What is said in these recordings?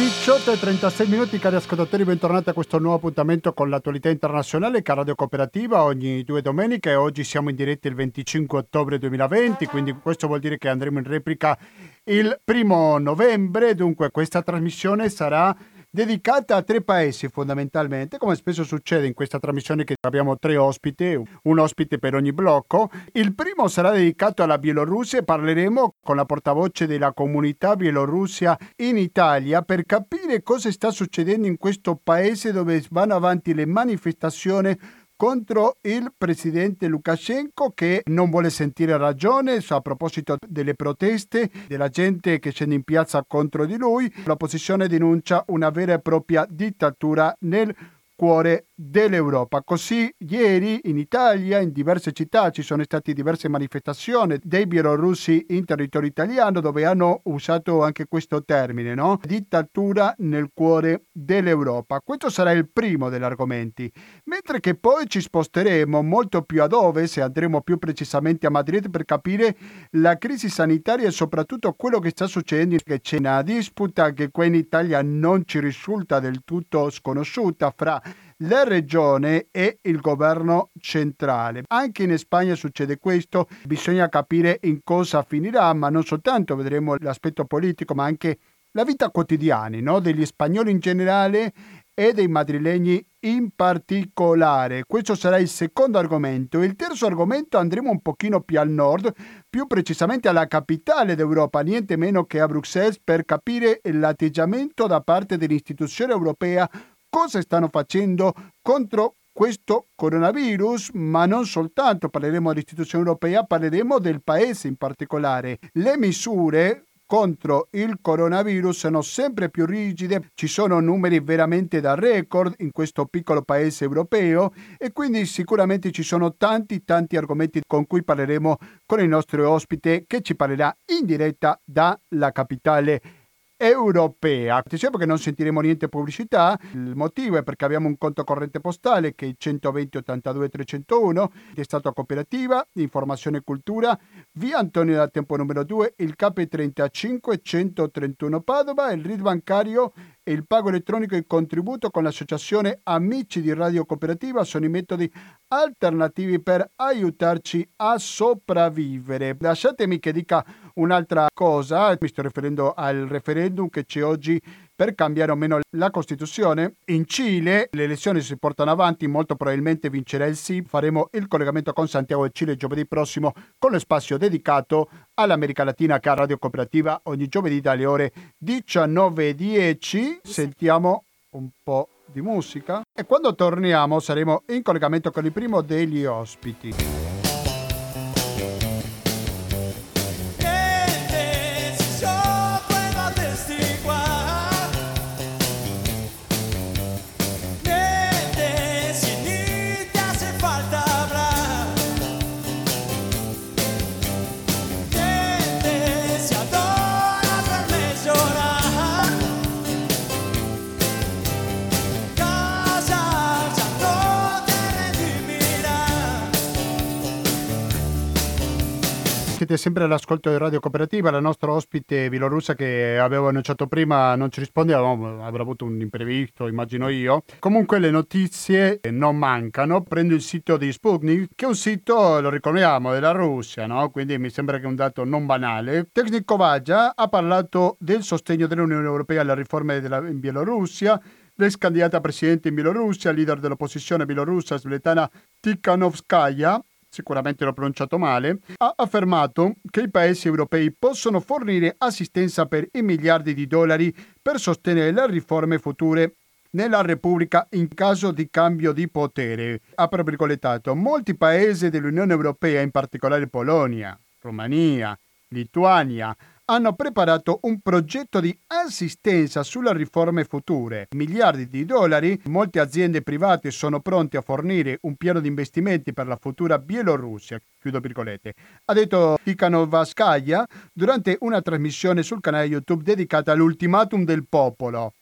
18 e 36 minuti cari ascoltatori, bentornati a questo nuovo appuntamento con l'attualità internazionale che Radio Cooperativa ogni due domeniche. Oggi siamo in diretta il 25 ottobre 2020, quindi questo vuol dire che andremo in replica il primo novembre, dunque questa trasmissione sarà dedicata a tre paesi fondamentalmente, come spesso succede in questa trasmissione che abbiamo tre ospiti, un ospite per ogni blocco. Il primo sarà dedicato alla Bielorussia e parleremo con la portavoce della comunità bielorussia in Italia per capire cosa sta succedendo in questo paese dove vanno avanti le manifestazioni contro il presidente Lukashenko che non vuole sentire ragione a proposito delle proteste della gente che scende in piazza contro di lui. L'opposizione denuncia una vera e propria dittatura nel cuore dell'Europa. Così ieri in Italia, in diverse città, ci sono state diverse manifestazioni dei bielorussi in territorio italiano dove hanno usato anche questo termine, no? Dittatura nel cuore dell'Europa. Questo sarà il primo degli argomenti. Mentre che poi ci sposteremo molto più ad ovest e andremo più precisamente a Madrid per capire la crisi sanitaria e soprattutto quello che sta succedendo, che c'è una disputa che qua in Italia non ci risulta del tutto sconosciuta fra la regione e il governo centrale. Anche in Spagna succede questo, bisogna capire in cosa finirà, ma non soltanto vedremo l'aspetto politico, ma anche la vita quotidiana no? degli spagnoli in generale e dei madrilegni in particolare. Questo sarà il secondo argomento. Il terzo argomento andremo un pochino più al nord, più precisamente alla capitale d'Europa, niente meno che a Bruxelles, per capire l'atteggiamento da parte dell'istituzione europea cosa stanno facendo contro questo coronavirus, ma non soltanto, parleremo dell'istituzione europea, parleremo del paese in particolare. Le misure contro il coronavirus sono sempre più rigide, ci sono numeri veramente da record in questo piccolo paese europeo e quindi sicuramente ci sono tanti tanti argomenti con cui parleremo con il nostro ospite che ci parlerà in diretta dalla capitale europea. Diciamo che non sentiremo niente pubblicità, il motivo è perché abbiamo un conto corrente postale che è 120 82 301, che è stato cooperativa, informazione e cultura, via Antonio da Tempo numero 2, il KP 35 131 Padova, il RID bancario e il pago elettronico e contributo con l'associazione Amici di Radio Cooperativa sono i metodi alternativi per aiutarci a sopravvivere. Lasciatemi che dica un'altra cosa, mi sto riferendo al referendum che c'è oggi per cambiare o meno la Costituzione. In Cile le elezioni si portano avanti, molto probabilmente vincerà il sì. Faremo il collegamento con Santiago del Cile giovedì prossimo con lo spazio dedicato all'America Latina che ha Radio Cooperativa ogni giovedì dalle ore 19.10. Sentiamo un po' di musica e quando torniamo saremo in collegamento con il primo degli ospiti. Siete sempre all'ascolto di Radio Cooperativa, la nostra ospite bielorussa che avevo annunciato prima non ci risponde, avrà avuto un imprevisto, immagino io. Comunque le notizie non mancano, prendo il sito di Sputnik, che è un sito, lo ricordiamo, della Russia, no? quindi mi sembra che è un dato non banale. Technikovaja ha parlato del sostegno dell'Unione Europea alle riforme della, in Bielorussia, l'ex candidata presidente in Bielorussia, leader dell'opposizione bielorussa Svetlana Tikhanovskaya, sicuramente l'ho pronunciato male, ha affermato che i paesi europei possono fornire assistenza per i miliardi di dollari per sostenere le riforme future nella Repubblica in caso di cambio di potere. Apro virgolettato, molti paesi dell'Unione Europea, in particolare Polonia, Romania, Lituania, hanno preparato un progetto di assistenza sulle riforme future. Miliardi di dollari, molte aziende private sono pronte a fornire un piano di investimenti per la futura Bielorussia. Chiudo virgolette. Ha detto Tikhanovskaya durante una trasmissione sul canale YouTube dedicata all'ultimatum del popolo.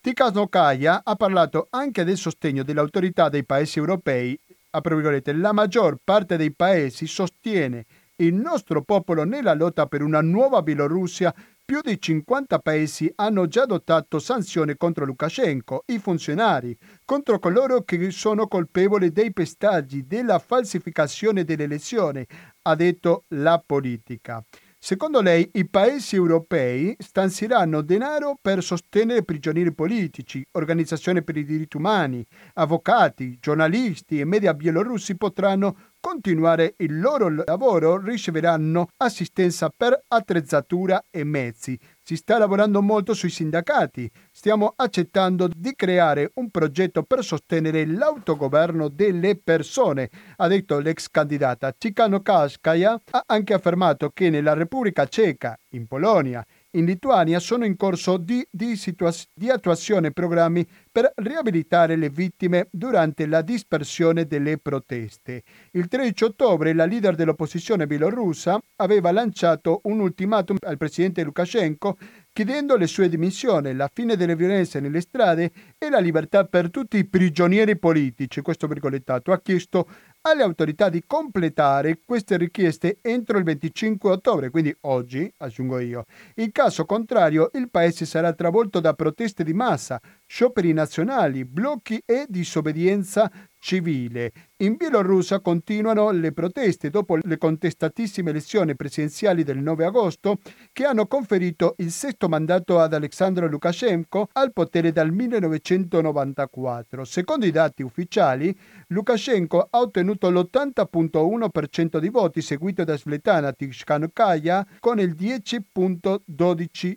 Tikhanovskaya ha parlato anche del sostegno dell'autorità dei paesi europei. La maggior parte dei paesi sostiene il nostro popolo nella lotta per una nuova Bielorussia più di 50 paesi hanno già adottato sanzioni contro Lukashenko, i funzionari, contro coloro che sono colpevoli dei pestaggi, della falsificazione delle elezioni, ha detto la politica. Secondo lei i paesi europei stanzieranno denaro per sostenere prigionieri politici, organizzazioni per i diritti umani, avvocati, giornalisti e media bielorussi potranno continuare il loro lavoro riceveranno assistenza per attrezzatura e mezzi. Si sta lavorando molto sui sindacati. Stiamo accettando di creare un progetto per sostenere l'autogoverno delle persone, ha detto l'ex candidata. Chikano Kaskaya ha anche affermato che nella Repubblica Ceca, in Polonia in Lituania sono in corso di, di, situa- di, attuazione programmi per riabilitare le vittime durante la dispersione delle proteste. Il 13 ottobre la leader dell'opposizione bielorussa aveva lanciato un ultimatum al presidente Lukashenko chiedendo le sue dimissioni, la fine delle violenze nelle strade e la libertà per tutti i prigionieri politici. Questo virgolettato ha chiesto alle autorità di completare queste richieste entro il 25 ottobre, quindi oggi, aggiungo io. In caso contrario, il paese sarà travolto da proteste di massa, scioperi nazionali, blocchi e disobbedienza civile. In Bielorussia continuano le proteste dopo le contestatissime elezioni presidenziali del 9 agosto che hanno conferito il sesto mandato ad Alexandro Lukashenko al potere dal 1994. Secondo i dati ufficiali, Lukashenko ha ottenuto l'80.1% di voti, seguito da Svetlana Tishkankaya con il 10.12%.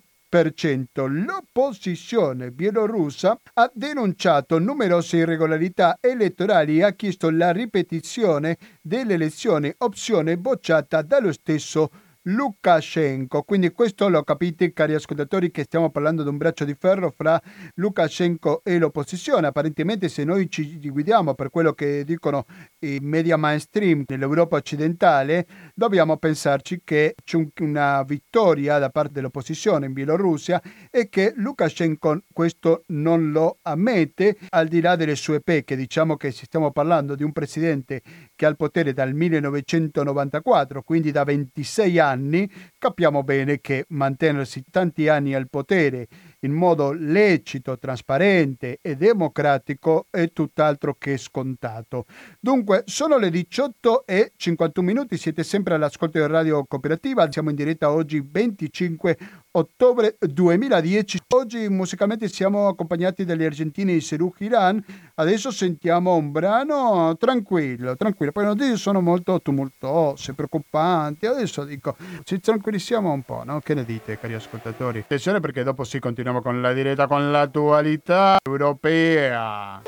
L'opposizione bielorussa ha denunciato numerose irregolarità elettorali e ha chiesto la ripetizione delle elezioni, opzione bocciata dallo stesso Lukashenko. Quindi questo lo capite, cari ascoltatori, che stiamo parlando di un braccio di ferro fra Lukashenko e l'opposizione. Apparentemente se noi ci guidiamo per quello che dicono i media mainstream nell'Europa occidentale, dobbiamo pensarci che c'è una vittoria da parte dell'opposizione in Bielorussia e che Lukashenko questo non lo ammette, al di là delle sue pecche. Diciamo che stiamo parlando di un presidente che ha il potere dal 1994, quindi da 26 anni, capiamo bene che mantenersi tanti anni al potere in modo lecito, trasparente e democratico è tutt'altro che scontato. Dunque, sono le 18 e 51 minuti, siete sempre all'ascolto di Radio Cooperativa, siamo in diretta oggi 25 ottobre 2010. Oggi musicalmente siamo accompagnati dagli argentini di Seruch Iran. Adesso sentiamo un brano tranquillo, tranquillo. Poi le notizie sono molto tumultuose, preoccupanti. Adesso dico, ci tranquillizziamo un po', no? Che ne dite, cari ascoltatori? Attenzione perché dopo sì continuiamo con la diretta con l'attualità europea.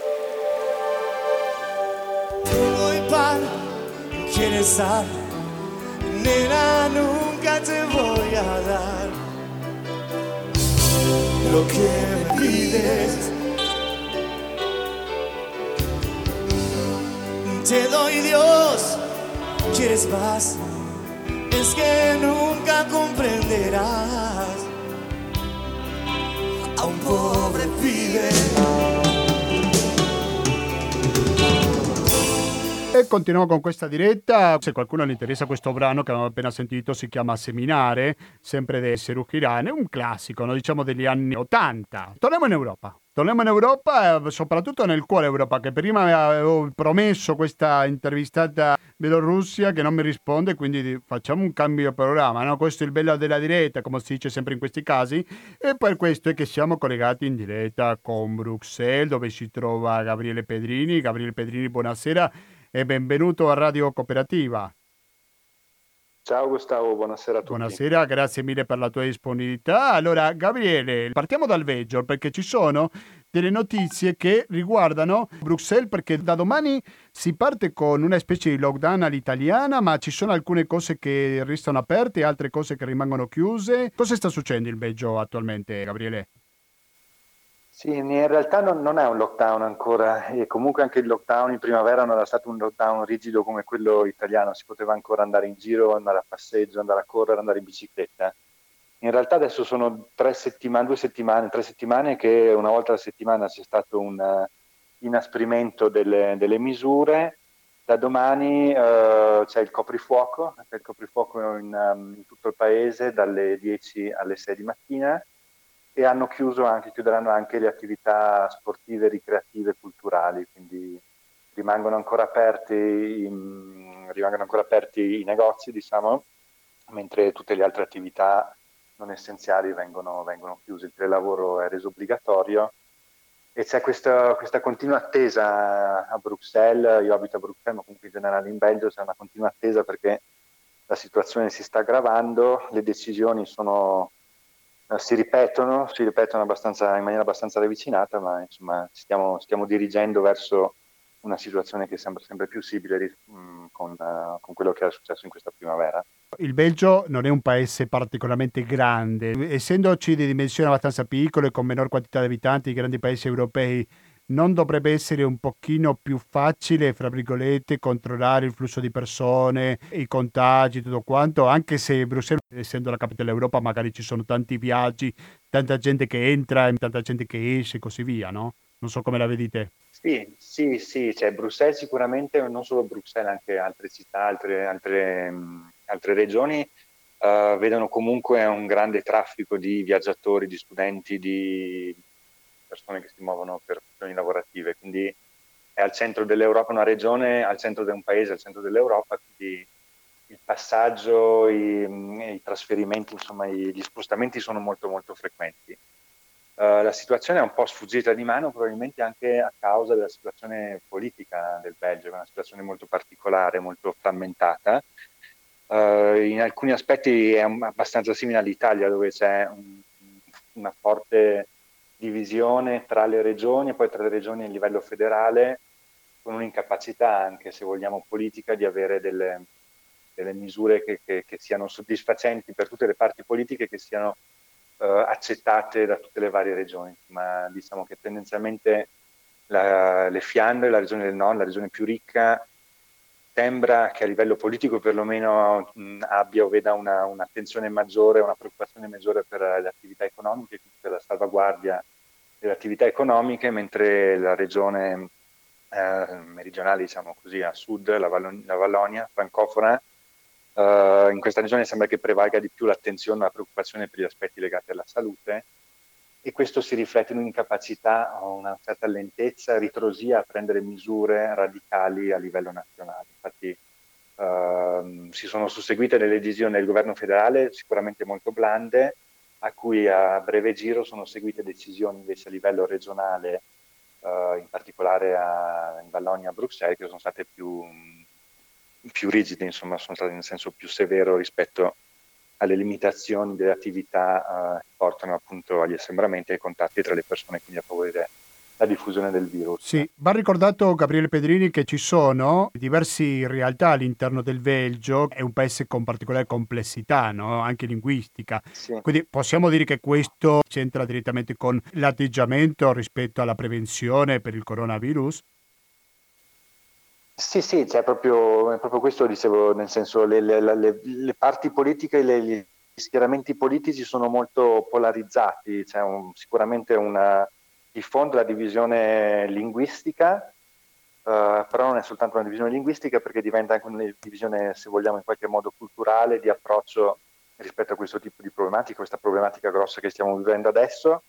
Voy para, quieres dar, nena, nunca te voy a dar. lo que me pides. Te doy Dios, quieres más, es que nunca comprenderás a un pobre pibe. E continuiamo con questa diretta. Se qualcuno le interessa questo brano che abbiamo appena sentito, si chiama Seminare, sempre di Seruk Iran, è un classico, no? diciamo degli anni 80. Torniamo in Europa. Torniamo in Europa, eh, soprattutto nel cuore Europa, che prima avevo promesso questa intervistata Bielorussia che non mi risponde, quindi facciamo un cambio programma. No? Questo è il bello della diretta, come si dice sempre in questi casi, e per questo è che siamo collegati in diretta con Bruxelles, dove si trova Gabriele Pedrini. Gabriele Pedrini, buonasera e benvenuto a Radio Cooperativa. Ciao Gustavo, buonasera a tutti. Buonasera, grazie mille per la tua disponibilità. Allora, Gabriele, partiamo dal Veggio perché ci sono delle notizie che riguardano Bruxelles perché da domani si parte con una specie di lockdown all'italiana, ma ci sono alcune cose che restano aperte e altre cose che rimangono chiuse. Cosa sta succedendo in Belgio attualmente, Gabriele? Sì, in realtà non, non, è un lockdown ancora e comunque anche il lockdown in primavera non era stato un lockdown rigido come quello italiano, si poteva ancora andare in giro, andare a passeggio, andare a correre, andare in bicicletta. In realtà adesso sono tre settimane, due settimane, tre settimane che una volta alla settimana c'è stato un inasprimento delle, delle misure da domani uh, c'è il coprifuoco, c'è il coprifuoco in, um, in, tutto il paese dalle 10 alle 6 di mattina e hanno chiuso anche, chiuderanno anche le attività sportive, ricreative, culturali, quindi rimangono ancora aperti, in, rimangono ancora aperti i negozi, diciamo, mentre tutte le altre attività non essenziali vengono, vengono chiuse. Il telelavoro è reso obbligatorio e c'è questa, questa, continua attesa a Bruxelles, io abito a Bruxelles ma comunque in generale in Belgio c'è una continua attesa perché la situazione si sta aggravando, le decisioni sono, si ripetono, si ripetono in maniera abbastanza ravvicinata ma insomma stiamo, stiamo dirigendo verso una situazione che sembra sempre più simile mh, con, uh, con quello che è successo in questa primavera. Il Belgio non è un paese particolarmente grande, essendoci di dimensioni abbastanza piccole, con minor quantità di abitanti di grandi paesi europei, non dovrebbe essere un pochino più facile, fra virgolette, controllare il flusso di persone, i contagi, tutto quanto, anche se Bruxelles, essendo la capitale d'Europa, magari ci sono tanti viaggi, tanta gente che entra, tanta gente che esce e così via, no? Non so come la vedete. Sì, sì, sì, cioè Bruxelles sicuramente, non solo Bruxelles, anche altre città, altre, altre, altre regioni uh, vedono comunque un grande traffico di viaggiatori, di studenti, di persone che si muovono per questioni lavorative, quindi è al centro dell'Europa una regione, al centro di un paese, al centro dell'Europa, quindi il passaggio, i, i trasferimenti, insomma gli spostamenti sono molto molto frequenti. Uh, la situazione è un po' sfuggita di mano, probabilmente anche a causa della situazione politica del Belgio, è una situazione molto particolare, molto frammentata. Uh, in alcuni aspetti è abbastanza simile all'Italia, dove c'è un, una forte divisione tra le regioni e poi tra le regioni a livello federale, con un'incapacità anche, se vogliamo, politica di avere delle, delle misure che, che, che siano soddisfacenti per tutte le parti politiche, che siano uh, accettate da tutte le varie regioni, ma diciamo che tendenzialmente la, le Fiandre, la regione del nord, la regione più ricca, sembra che a livello politico perlomeno mh, abbia o veda una, un'attenzione maggiore, una preoccupazione maggiore per le attività economiche, per la salvaguardia delle attività economiche, mentre la regione eh, meridionale, diciamo così, a sud, la, Vallon- la Vallonia, francofona, Uh, in questa regione sembra che prevalga di più l'attenzione e la preoccupazione per gli aspetti legati alla salute e questo si riflette in un'incapacità una certa lentezza, ritrosia a prendere misure radicali a livello nazionale. Infatti uh, si sono susseguite delle decisioni del governo federale sicuramente molto blande, a cui a breve giro sono seguite decisioni invece a livello regionale, uh, in particolare a, in Vallonia e a Bruxelles, che sono state più più rigide, insomma, sono state in senso più severo rispetto alle limitazioni delle attività eh, che portano appunto agli assembramenti e ai contatti tra le persone, quindi a favorire la diffusione del virus. Sì, va ricordato Gabriele Pedrini che ci sono diverse realtà all'interno del Belgio, è un paese con particolare complessità, no? anche linguistica. Sì. Quindi possiamo dire che questo c'entra direttamente con l'atteggiamento rispetto alla prevenzione per il coronavirus? Sì, sì, c'è proprio, è proprio questo, dicevo, nel senso le, le, le, le parti politiche, gli schieramenti politici sono molto polarizzati, c'è un, sicuramente una, di fondo la divisione linguistica, uh, però non è soltanto una divisione linguistica perché diventa anche una divisione, se vogliamo, in qualche modo culturale, di approccio rispetto a questo tipo di problematica, questa problematica grossa che stiamo vivendo adesso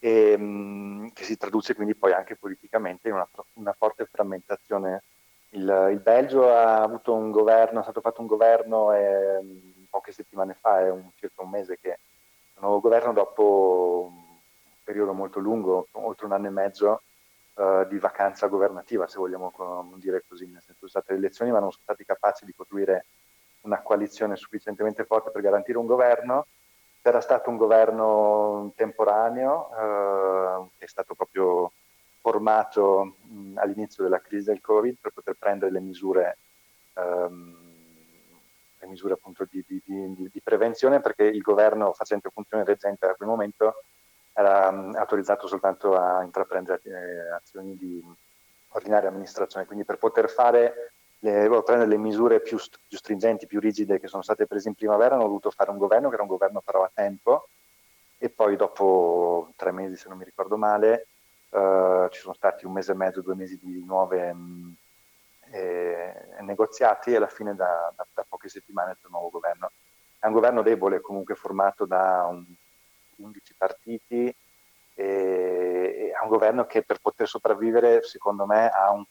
e mh, mm, che si traduce quindi poi anche politicamente in una, una forte frammentazione il, il, Belgio ha avuto un governo, è stato fatto un governo eh, poche settimane fa, è un, circa un mese che un nuovo governo dopo un periodo molto lungo, oltre un anno e mezzo eh, di vacanza governativa, se vogliamo dire così, nel senso sono state le elezioni ma non sono stati capaci di costruire una coalizione sufficientemente forte per garantire un governo. C'era stato un governo temporaneo eh, che è stato proprio formato mh, all'inizio della crisi del Covid per poter prendere le misure, um, le misure appunto di, di, di, di, prevenzione perché il governo facente funzione reggente a quel momento era um, autorizzato soltanto a intraprendere eh, azioni di ordinaria amministrazione, quindi per poter fare le, prendere le misure più, più, stringenti, più rigide che sono state prese in primavera hanno dovuto fare un governo che era un governo però a tempo e poi dopo tre mesi se non mi ricordo male Uh, ci sono stati un mese e mezzo, due mesi di nuove, mh, eh, negoziati alla fine da, da, da, poche settimane del nuovo governo. È un governo debole comunque formato da un, 11 partiti e è un governo che per poter sopravvivere secondo me un,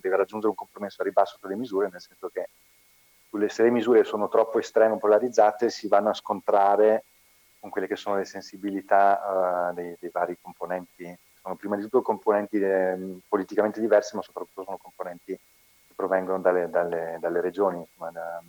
deve raggiungere un compromesso a ribasso delle misure, nel senso che se le misure sono troppo estreme o polarizzate si vanno a scontrare con quelle che sono le sensibilità uh, dei, dei, vari componenti. Sono prima di tutto componenti eh, politicamente diversi, ma soprattutto sono componenti che provengono dalle, dalle, dalle regioni, insomma, da,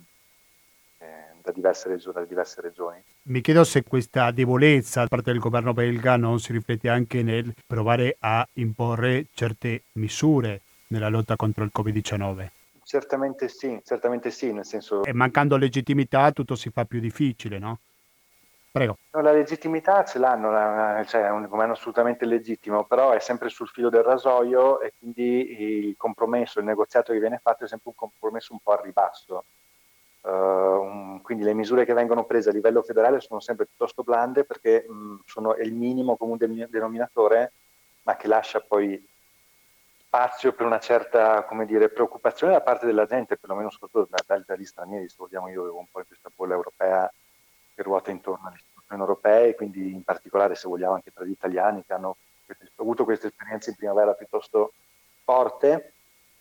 eh, da, diverse regioni, dalle diverse regioni. Mi chiedo se questa debolezza da parte del governo belga non si riflette anche nel provare a imporre certe misure nella lotta contro il Covid-19. Certamente sì, certamente sì, nel senso... E mancando legittimità tutto si fa più difficile, no? Prego. No, la legittimità ce l'hanno, cioè è un governo assolutamente legittimo, però è sempre sul filo del rasoio e quindi il compromesso, il negoziato che viene fatto è sempre un compromesso un po' a ribasso. Uh, un, quindi le misure che vengono prese a livello federale sono sempre piuttosto blande perché mh, sono il minimo comune denominatore, ma che lascia poi spazio per una certa dire, preoccupazione da parte della gente, perlomeno soprattutto da, dagli stranieri, se vogliamo io un po' in questa bolla europea che ruota intorno alle istituzioni europee, quindi in particolare se vogliamo anche tra gli italiani che hanno avuto questa esperienza in primavera piuttosto forte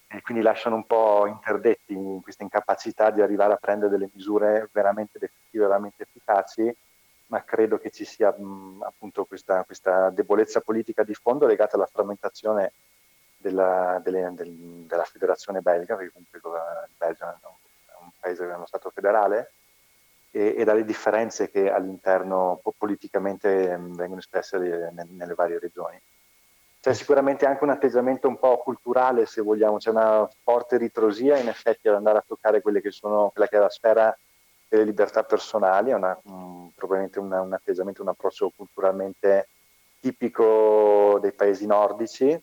e quindi lasciano un po' interdetti in questa incapacità di arrivare a prendere delle misure veramente effettive, veramente efficaci, ma credo che ci sia mh, appunto questa, questa debolezza politica di fondo legata alla frammentazione della, delle, del, della federazione belga, perché comunque il Belgio è un paese che è uno Stato federale, e, e dalle differenze che all'interno politicamente vengono espresse le, nelle varie regioni. C'è sicuramente anche un atteggiamento un po' culturale, se vogliamo, c'è una forte ritrosia in effetti ad andare a toccare quelle che sono, quella che è la sfera delle libertà personali, è una, um, probabilmente una, un atteggiamento, un approccio culturalmente tipico dei paesi nordici, e,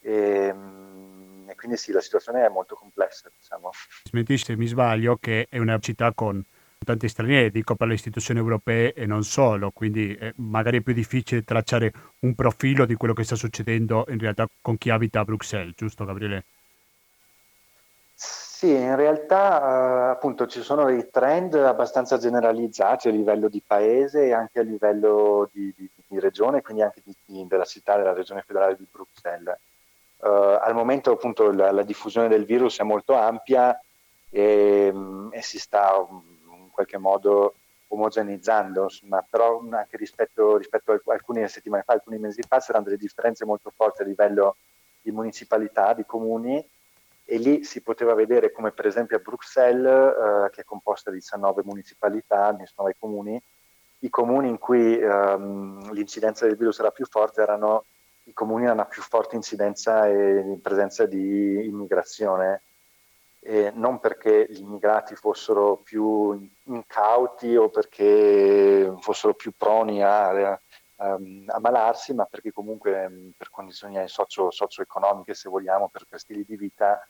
ehm, e, quindi sì, la situazione è molto complessa. Diciamo. Smentisci se mi sbaglio che è una città con tanti stranieri, dico per le istituzioni europee e non solo, quindi è magari è più difficile tracciare un profilo di quello che sta succedendo in realtà con chi abita a Bruxelles, giusto Gabriele? Sì, in realtà eh, appunto ci sono dei trend abbastanza generalizzati a livello di paese e anche a livello di, di, di regione, quindi anche di, della città, della regione federale di Bruxelles. Uh, al momento appunto la, la, diffusione del virus è molto ampia e, e, si sta in qualche modo omogeneizzando, ma però anche rispetto, rispetto a alcune settimane fa, alcuni mesi fa, c'erano delle differenze molto forti a livello di municipalità, di comuni e lì si poteva vedere come per esempio a Bruxelles, uh, che è composta di 19 municipalità, 19 comuni, i comuni in cui um, l'incidenza del virus era più forte erano i comuni hanno una più forte incidenza e presenza di immigrazione, e non perché gli immigrati fossero più incauti o perché fossero più proni a, a, a malarsi, ma perché comunque per condizioni socio, socio-economiche, se vogliamo, per, stili di vita,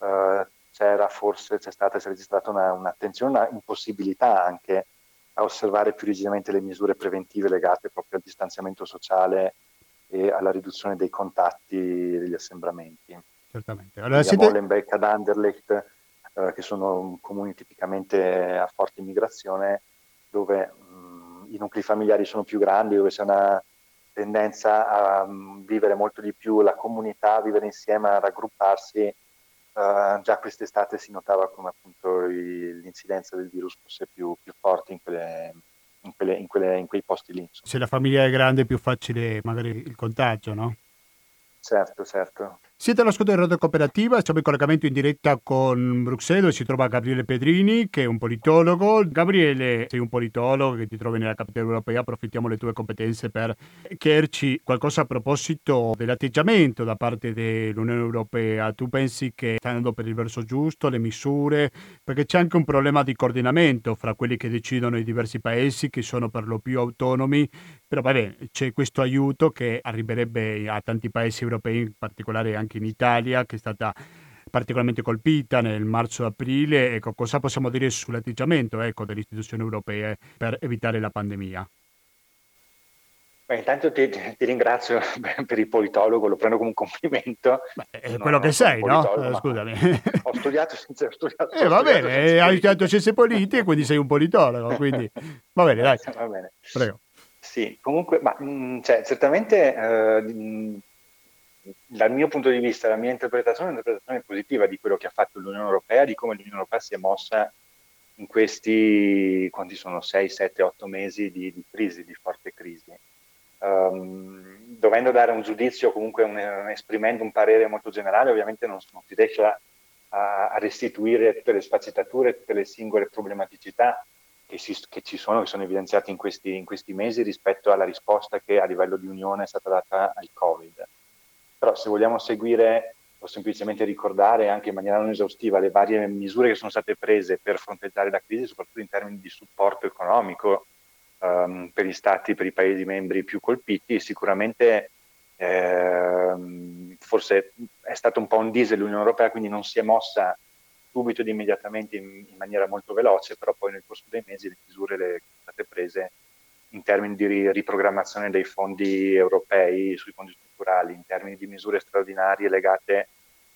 eh, c'era forse, c'è stata, si è registrata una, un'attenzione, una impossibilità anche a osservare più rigidamente le misure preventive legate proprio al distanziamento sociale e alla riduzione dei contatti degli assembramenti. Certamente. Allora, siete... Molenbeek ad Anderlecht, eh, che sono comuni tipicamente a forte immigrazione, dove mh, i nuclei familiari sono più grandi, dove c'è una tendenza a mh, vivere molto di più la comunità, a vivere insieme, a raggrupparsi. Uh, già quest'estate si notava come appunto il, l'incidenza del virus fosse più, più forte in quelle, in, quelle, in, quelle, in quei posti lì. Insomma. Se la famiglia è grande è più facile magari il contagio, no? Certo, certo. Siete all'ascolto di Radio Cooperativa, siamo in collegamento in diretta con Bruxelles dove si trova Gabriele Pedrini che è un politologo. Gabriele, sei un politologo che ti trovi nella capitale europea, approfittiamo delle tue competenze per chiederci qualcosa a proposito dell'atteggiamento da parte dell'Unione Europea. Tu pensi che sta andando per il verso giusto, le misure? Perché c'è anche un problema di coordinamento fra quelli che decidono i diversi paesi che sono per lo più autonomi, però vabbè, c'è questo aiuto che arriverebbe a tanti paesi europei, in particolare anche anche in Italia, che è stata particolarmente colpita nel marzo-aprile. Ecco, cosa possiamo dire sull'atteggiamento ecco, delle istituzioni europee per evitare la pandemia? Beh, intanto ti, ti, ringrazio per il politologo, lo prendo come un complimento. Beh, è quello che sei, no? Scusami. Ho studiato senza studiato. Eh, va bene, hai studiato scienze politiche, quindi sei un politologo, quindi va bene, dai. Va bene. Prego. Sì, comunque, ma, mm, cioè, certamente eh, mh, dal mio punto di vista, la mia interpretazione è un'interpretazione positiva di quello che ha fatto l'Unione Europea, di come l'Unione Europea si è mossa in questi, quanti sono, 6, 7, 8 mesi di, di crisi, di forte crisi um, dovendo dare un giudizio, comunque un, esprimendo un parere molto generale, ovviamente non, non si riesce a, a, restituire tutte le sfaccettature, tutte le singole problematicità che, si, che ci sono, che sono evidenziate in questi, in questi mesi rispetto alla risposta che a livello di Unione è stata data al Covid. Però se vogliamo seguire o semplicemente ricordare anche in maniera non esaustiva le varie misure che sono state prese per fronteggiare la crisi, soprattutto in termini di supporto economico, um, per gli stati, per i paesi membri più colpiti, sicuramente ehm, forse è stato un po' un diesel l'Unione Europea, quindi non si è mossa subito ed immediatamente in, in maniera molto veloce, però poi nel corso dei mesi le misure le sono state prese in termini di riprogrammazione dei fondi europei sui fondi strutturali, in termini di misure straordinarie legate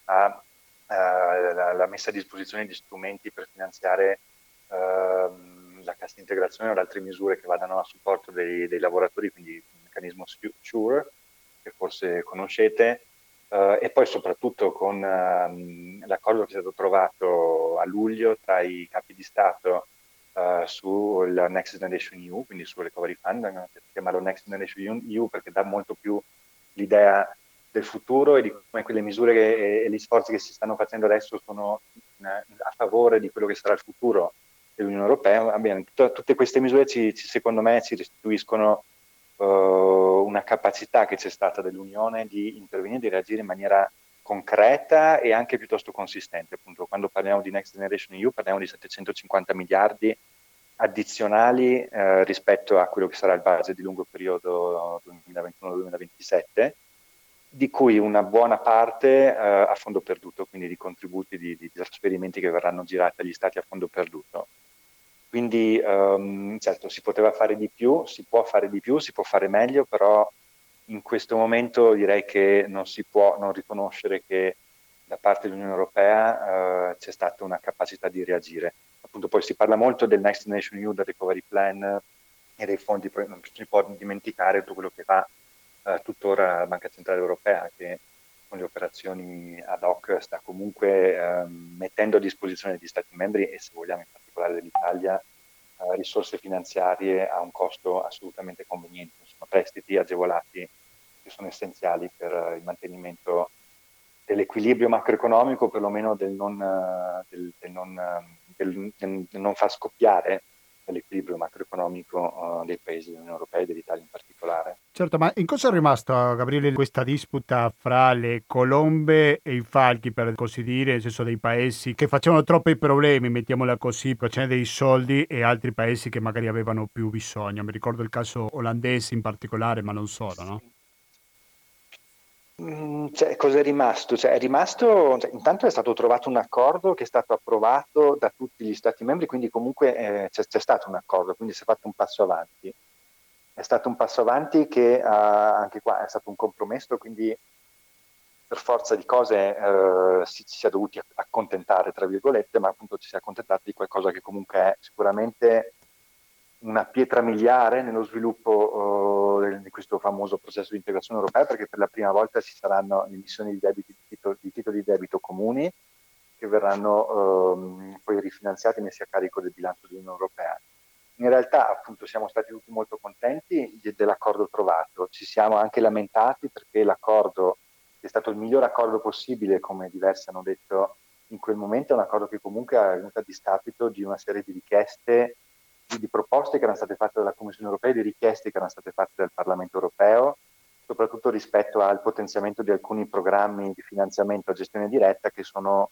alla messa a disposizione di strumenti per finanziare uh, la cassa integrazione o altre misure che vadano a supporto dei, dei lavoratori, quindi il meccanismo SURE, che forse conoscete, uh, e poi soprattutto con uh, l'accordo che è stato trovato a luglio tra i capi di Stato uh, sul Next Generation EU, quindi sul Recovery Fund, che si chiama lo Next Generation EU perché dà molto più l'idea del futuro e di come quelle misure che, e gli sforzi che si stanno facendo adesso sono a favore di quello che sarà il futuro dell'Unione Europea, bene, tut- tutte queste misure ci, ci, secondo me ci restituiscono uh, una capacità che c'è stata dell'Unione di intervenire, di reagire in maniera concreta e anche piuttosto consistente. Appunto, quando parliamo di Next Generation EU parliamo di 750 miliardi addizionali eh, rispetto a quello che sarà il budget di lungo periodo 2021-2027, di cui una buona parte eh, a fondo perduto, quindi di contributi, di, di trasferimenti che verranno girati agli stati a fondo perduto. Quindi um, certo si poteva fare di più, si può fare di più, si può fare meglio, però in questo momento direi che non si può non riconoscere che da parte dell'Unione Europea uh, c'è stata una capacità di reagire. Appunto poi si parla molto del Next Generation EU, del Recovery Plan e dei fondi, poi non si può dimenticare tutto quello che fa uh, tuttora la Banca Centrale Europea, che con le operazioni ad hoc sta comunque um, mettendo a disposizione degli Stati membri e se vogliamo in particolare dell'Italia uh, risorse finanziarie a un costo assolutamente conveniente, insomma prestiti agevolati che sono essenziali per il mantenimento dell'equilibrio macroeconomico, perlomeno del non, uh, del, del non, del, del non far scoppiare l'equilibrio macroeconomico uh, dei paesi dell'Unione Europea e dell'Italia in particolare. Certo, ma in cosa è rimasta, Gabriele, questa disputa fra le colombe e i falchi, per così dire, nel senso dei paesi che facevano troppi problemi, mettiamola così, per c'è dei soldi e altri paesi che magari avevano più bisogno? Mi ricordo il caso olandese in particolare, ma non solo, no? Mm, cioè, cosa è rimasto? Cioè, è rimasto cioè, intanto è stato trovato un accordo che è stato approvato da tutti gli Stati membri, quindi comunque eh, c'è, c'è, stato un accordo, quindi si è fatto un passo avanti. È stato un passo avanti che eh, anche qua è stato un compromesso, quindi per forza di cose eh, si, si, è dovuti accontentare, tra virgolette, ma appunto ci si è accontentati di qualcosa che comunque è sicuramente una pietra miliare nello sviluppo uh, di questo famoso processo di integrazione europea perché per la prima volta ci saranno emissioni di, debiti, di, titoli, di titoli di debito comuni che verranno um, poi rifinanziati e messi a carico del bilancio dell'Unione Europea. In realtà appunto siamo stati tutti molto contenti dell'accordo trovato, ci siamo anche lamentati perché l'accordo è stato il miglior accordo possibile, come diversi hanno detto in quel momento, è un accordo che comunque è venuto a discapito di una serie di richieste di proposte che erano state fatte dalla Commissione europea, di richieste che erano state fatte dal Parlamento europeo, soprattutto rispetto al potenziamento di alcuni programmi di finanziamento a gestione diretta che sono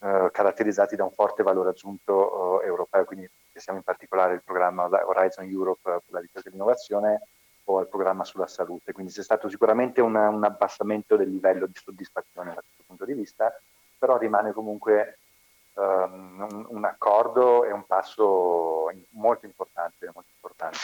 eh, caratterizzati da un forte valore aggiunto eh, europeo, quindi pensiamo in particolare al programma Horizon Europe per la ricerca e l'innovazione o al programma sulla salute. Quindi c'è stato sicuramente una, un abbassamento del livello di soddisfazione da questo punto di vista, però rimane comunque um, un, un, accordo e un passo molto importante, molto importante.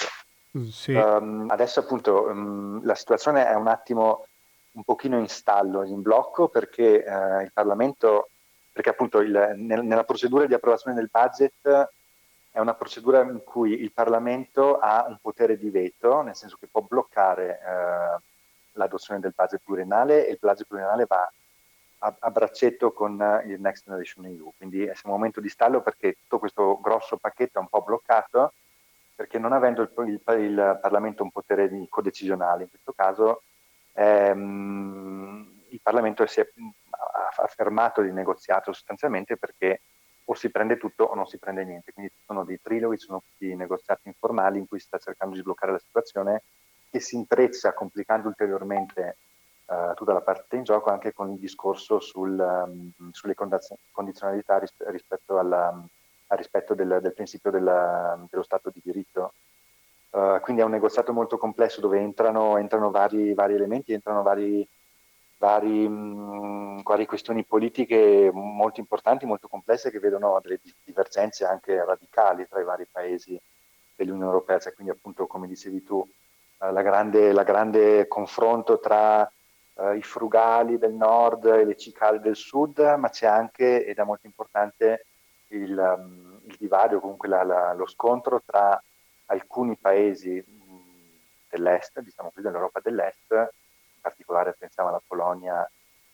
Mm, sì. Um, adesso appunto um, la situazione è un attimo un pochino in stallo, in blocco, perché uh, il Parlamento, perché appunto il, nel, nella procedura di approvazione del budget è una procedura in cui il Parlamento ha un potere di veto, nel senso che può bloccare uh, l'adozione del budget pluriennale e il budget pluriennale va a, a, braccetto con il Next Generation EU. Quindi in un momento di stallo perché tutto questo grosso pacchetto è un po' bloccato perché non avendo il, il, il Parlamento un potere di codecisionale, in questo caso ehm, il Parlamento si è affermato di negoziato sostanzialmente perché o si prende tutto o non si prende niente. Quindi ci sono dei triloghi, sono questi negoziati informali in cui si sta cercando di sbloccare la situazione che si intreccia complicando ulteriormente uh, tutta la parte in gioco anche con il discorso sul, um, sulle condizionalità ris- rispetto alla, al rispetto del, del principio della, dello Stato di diritto. Uh, quindi è un negoziato molto complesso dove entrano, entrano vari, vari, elementi, entrano vari, vari, mh, varie questioni politiche molto importanti, molto complesse che vedono delle divergenze anche radicali tra i vari paesi dell'Unione Europea, cioè quindi appunto come dicevi tu uh, la, grande, la grande confronto tra uh, i frugali del nord e le cicale del sud, ma c'è anche, ed è molto importante, il, um, il divario, comunque la, la, lo scontro tra alcuni paesi dell'est, diciamo così, dell'Europa dell'est, in particolare pensiamo alla Polonia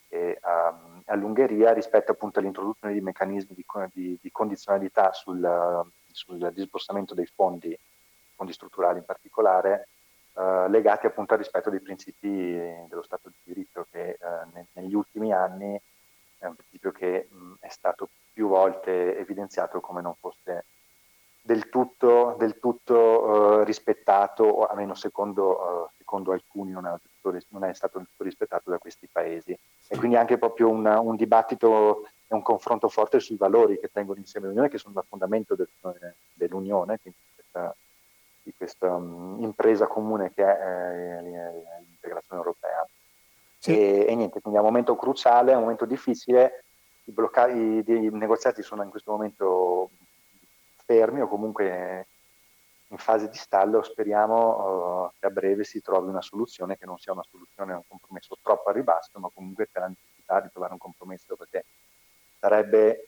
e um, all'Ungheria, rispetto appunto all'introduzione di meccanismi di, di, di condizionalità sul, sul disbursamento dei fondi, fondi strutturali in particolare, Uh, legati appunto al rispetto dei principi dello Stato di diritto che uh, ne, negli ultimi anni è un principio che mh, è stato più volte evidenziato come non fosse del tutto, del tutto uh, rispettato, o almeno secondo, uh, secondo alcuni non è, non è, stato rispettato da questi paesi. E quindi anche proprio una, un dibattito e un confronto forte sui valori che tengono insieme l'Unione, che sono il fondamento del, dell'Unione, quindi questa, di questa um, impresa comune che è eh, l'integrazione europea. Sì. E, e niente, quindi è un momento cruciale, è un momento difficile i, blocca- i, i negoziati sono in questo momento fermi o comunque in fase di stallo, speriamo uh, che a breve si trovi una soluzione che non sia una soluzione, un compromesso troppo a ribasso, ma comunque per la necessità di trovare un compromesso, perché sarebbe,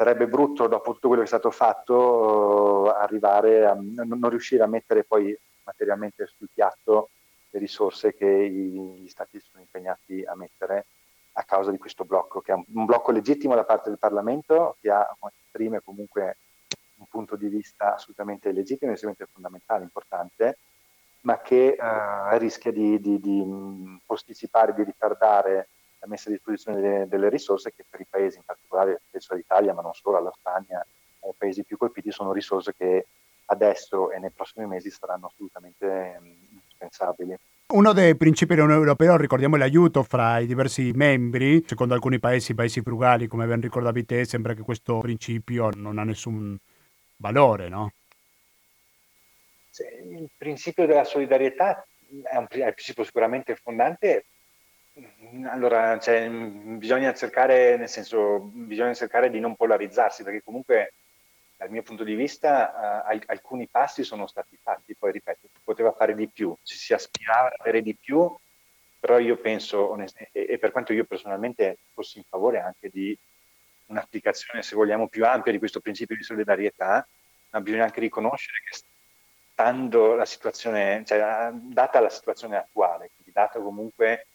sarebbe brutto dopo tutto quello che è stato fatto arrivare a non riuscire a mettere poi materialmente sul piatto le risorse che gli stati sono impegnati a mettere a causa di questo blocco, che è un, un blocco legittimo da parte del Parlamento, che ha, esprime comunque un punto di vista assolutamente legittimo, assolutamente fondamentale, importante, ma che eh, rischia di, di, di, posticipare, di ritardare la messa a disposizione delle, delle, risorse che per i paesi, in particolare penso all'Italia, ma non solo, alla Spagna, ai paesi più colpiti, sono risorse che adesso e nei prossimi mesi saranno assolutamente mh, indispensabili. Uno dei principi dell'Unione Europea, ricordiamo l'aiuto fra i diversi membri, secondo alcuni paesi, paesi frugali, come ben ricordavi te, sembra che questo principio non ha nessun valore, no? Il principio della solidarietà è un, è un principio sicuramente fondante. Allora, cioè, bisogna cercare, nel senso, bisogna cercare di non polarizzarsi, perché comunque dal mio punto di vista uh, alcuni passi sono stati fatti, poi ripeto, si poteva fare di più, ci si aspirava ad avere di più, però io penso, onest- e, per quanto io personalmente fossi in favore anche di un'applicazione, se vogliamo, più ampia di questo principio di solidarietà, ma bisogna anche riconoscere che stando la situazione, cioè, data la situazione attuale, quindi dato comunque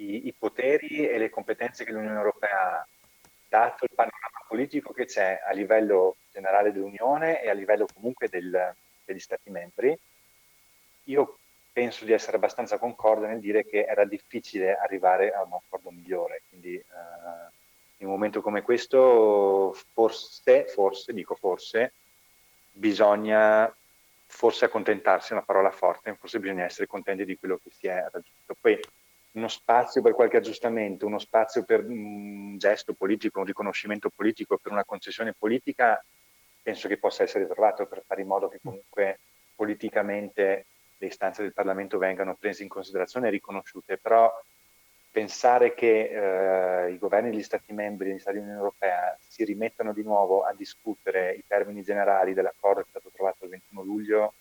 i, i poteri e le competenze che l'Unione Europea ha, dato il panorama politico che c'è a livello generale dell'Unione e a livello comunque del, degli Stati membri, io penso di essere abbastanza concorde nel dire che era difficile arrivare a un accordo migliore. Quindi eh, in un momento come questo, forse, forse, dico forse, bisogna forse accontentarsi, è una parola forte, forse bisogna essere contenti di quello che si è raggiunto. Poi uno spazio per qualche aggiustamento, uno spazio per un gesto politico, un riconoscimento politico, per una concessione politica, penso che possa essere trovato per fare in modo che comunque politicamente le istanze del Parlamento vengano prese in considerazione e riconosciute, però pensare che eh, i governi degli Stati membri degli Stati dell'Unione Europea si rimettano di nuovo a discutere i termini generali dell'accordo che è stato trovato il 21 luglio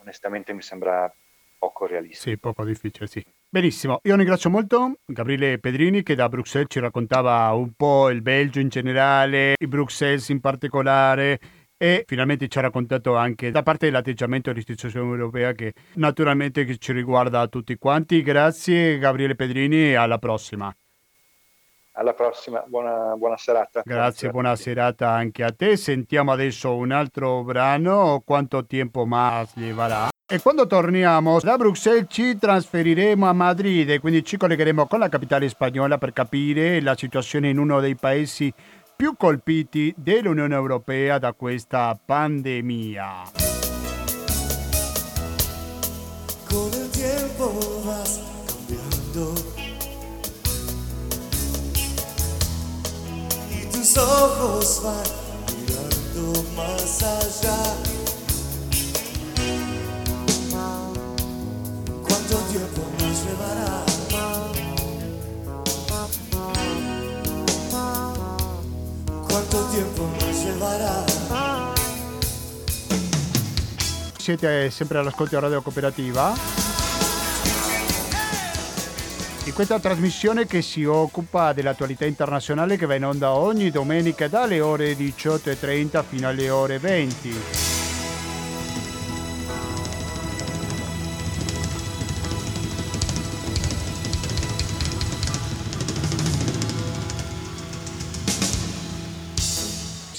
onestamente mi sembra poco realistico. Sì, poco difficile, sì. Benissimo, io ringrazio molto Gabriele Pedrini che da Bruxelles ci raccontava un po' il Belgio in generale, i Bruxelles in particolare e finalmente ci ha raccontato anche da parte dell'atteggiamento dell'istituzione europea che naturalmente ci riguarda tutti quanti. Grazie Gabriele Pedrini e alla prossima. Alla prossima, buona, buona serata. Grazie, buona serata anche a te. Sentiamo adesso un altro brano, quanto tempo más llevará. E quando torniamo da Bruxelles ci trasferiremo a Madrid e quindi ci collegheremo con la capitale spagnola per capire la situazione in uno dei paesi più colpiti dell'Unione Europea da questa pandemia. Con il tempo vas cambiando y tus ojos van mirando más allá. ¿Cuánto tiempo más llevará? ¿Cuánto tiempo más llevará? Siete sempre all'ascolto di Radio Cooperativa. In questa trasmissione che si occupa dell'attualità internazionale che va in onda ogni domenica dalle ore 18.30 fino alle ore 20.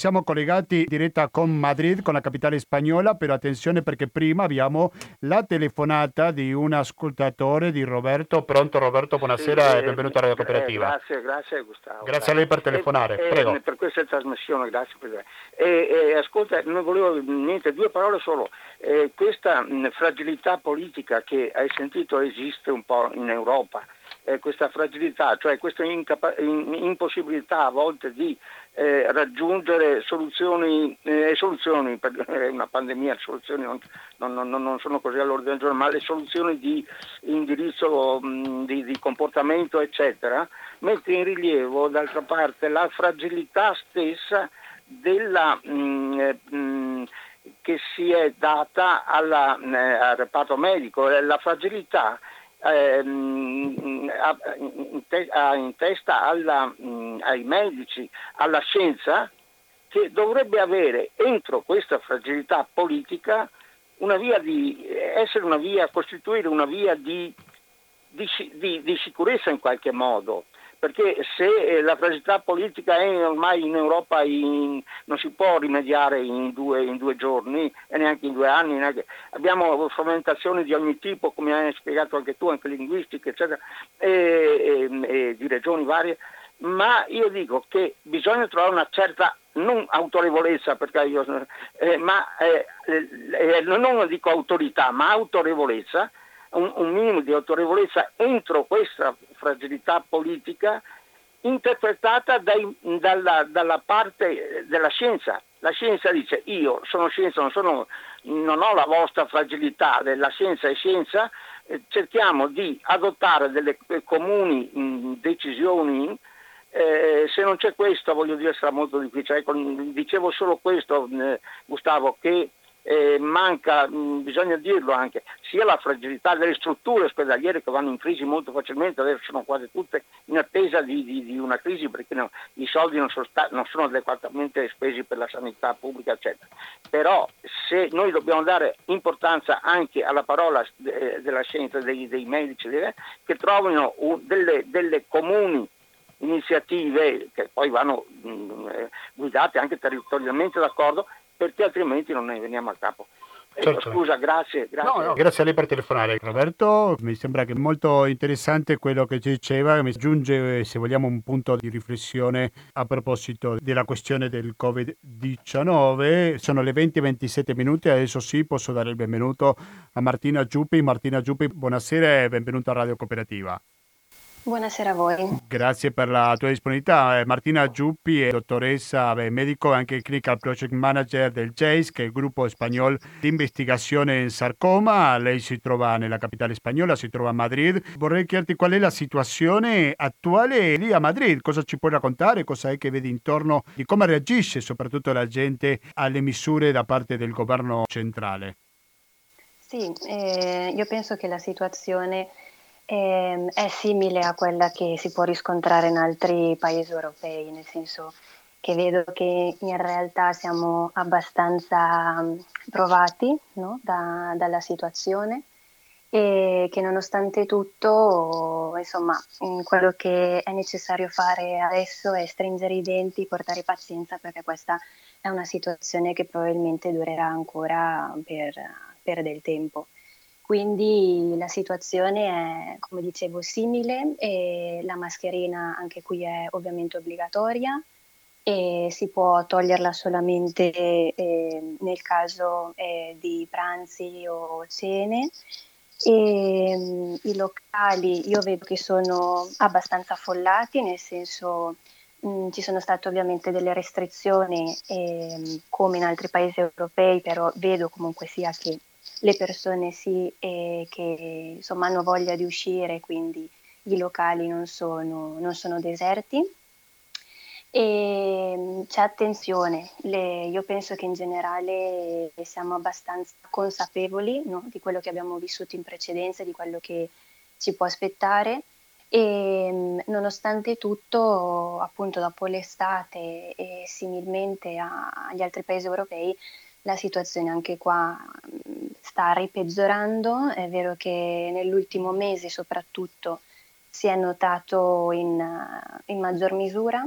Siamo collegati in diretta con Madrid, con la capitale spagnola, però attenzione perché prima abbiamo la telefonata di un ascoltatore di Roberto. Pronto Roberto, buonasera sì, e benvenuto a Radio Cooperativa. Eh, grazie, grazie Gustavo. Grazie a lei per telefonare, eh, prego. per questa trasmissione, grazie. Per... Eh, ascolta, non volevo niente, due parole solo. Eh, questa mh, fragilità politica che hai sentito esiste un po' in Europa. Eh, questa fragilità, cioè questa incapa- in- impossibilità a volte di eh, raggiungere soluzioni, eh, soluzioni, per una pandemia, soluzioni non, non, non, sono così all'ordine del giorno, ma le soluzioni di indirizzo, mh, di, di, comportamento, eccetera, mette in rilievo d'altra parte la fragilità stessa della, mh, eh, mh, che si è data alla, eh, al reparto medico, la fragilità ehm, in, te- in, testa alla, mh, ai medici, alla scienza, che dovrebbe avere entro questa fragilità politica una via di essere una via, costituire una via di, di, di, di sicurezza in qualche modo perché se eh, la fragilità politica è ormai in Europa in, non si può rimediare in due, in due, giorni e neanche in due anni, neanche, abbiamo frammentazioni di ogni tipo, come hai spiegato anche tu, anche linguistiche, eccetera, e, e, e di regioni varie, ma io dico che bisogna trovare una certa non autorevolezza, io, eh, ma eh, eh, non dico autorità, ma autorevolezza un, un minimo di autorevolezza entro questa fragilità politica interpretata dai, dalla, dalla, parte della scienza. La scienza dice io sono scienza, non, sono, non ho la vostra fragilità, la scienza è scienza, eh, cerchiamo di adottare delle comuni mh, decisioni. Eh, se non c'è questo, voglio dire, sarà molto difficile. Ecco, dicevo solo questo, eh, Gustavo, che eh, manca, mh, mm, bisogna dirlo anche, sia la fragilità delle strutture ospedaliere che vanno in crisi molto facilmente, adesso sono quasi tutte in attesa di, di, di una crisi perché no, i soldi non sono, sta- non sono, adeguatamente spesi per la sanità pubblica, eccetera. Però se noi dobbiamo dare importanza anche alla parola de- della scienza, dei, dei medici, dei, che trovino un, delle, delle comuni iniziative che poi vanno mh, mm, eh, guidate anche territorialmente d'accordo perché altrimenti non ne veniamo a capo. Eh, certo. Scusa, grazie. Grazie. No, no, grazie a lei per telefonare. Roberto, mi sembra che è molto interessante quello che ci diceva, mi aggiunge se vogliamo un punto di riflessione a proposito della questione del Covid-19. Sono le 20 27 minuti, adesso sì posso dare il benvenuto a Martina Giuppi. Martina Giuppi, buonasera e benvenuta a Radio Cooperativa. Buonasera a voi. Grazie per la tua disponibilità. Eh, Martina Giuppi è dottoressa beh, medico e anche clinical project manager del JACE, che è il gruppo spagnolo di investigazione in sarcoma. Lei si trova nella capitale spagnola, si trova a Madrid. Vorrei chiederti qual è la situazione attuale lì a Madrid. Cosa ci puoi raccontare? Cosa è che vedi intorno di come reagisce soprattutto la gente alle misure da parte del governo centrale? Sì, eh, io penso che la situazione eh, è simile a quella che si può riscontrare in altri paesi europei, nel senso che vedo che in realtà siamo abbastanza mm, provati no? da, dalla situazione e che nonostante tutto, insomma, quello che è necessario fare adesso è stringere i denti, portare pazienza perché questa è una situazione che probabilmente durerà ancora per, per del tempo. Quindi la situazione è, come dicevo, simile e la mascherina anche qui è ovviamente obbligatoria e si può toglierla solamente eh, nel caso eh, di pranzi o cene. E, um, I locali io vedo che sono abbastanza affollati, nel senso mh, mm, ci sono state ovviamente delle restrizioni eh, come in altri paesi europei, però vedo comunque sia che le persone sì e che insomma hanno voglia di uscire, quindi i locali non sono, non sono deserti. E mm, c'è attenzione, le, io penso che in generale siamo abbastanza consapevoli no, di quello che abbiamo vissuto in precedenza, di quello che ci può aspettare e mm, nonostante tutto, appunto dopo l'estate e similmente agli altri paesi europei, la situazione anche qua mm, sta ripeggiorando, è vero che nell'ultimo mese soprattutto si è notato in, in maggior misura.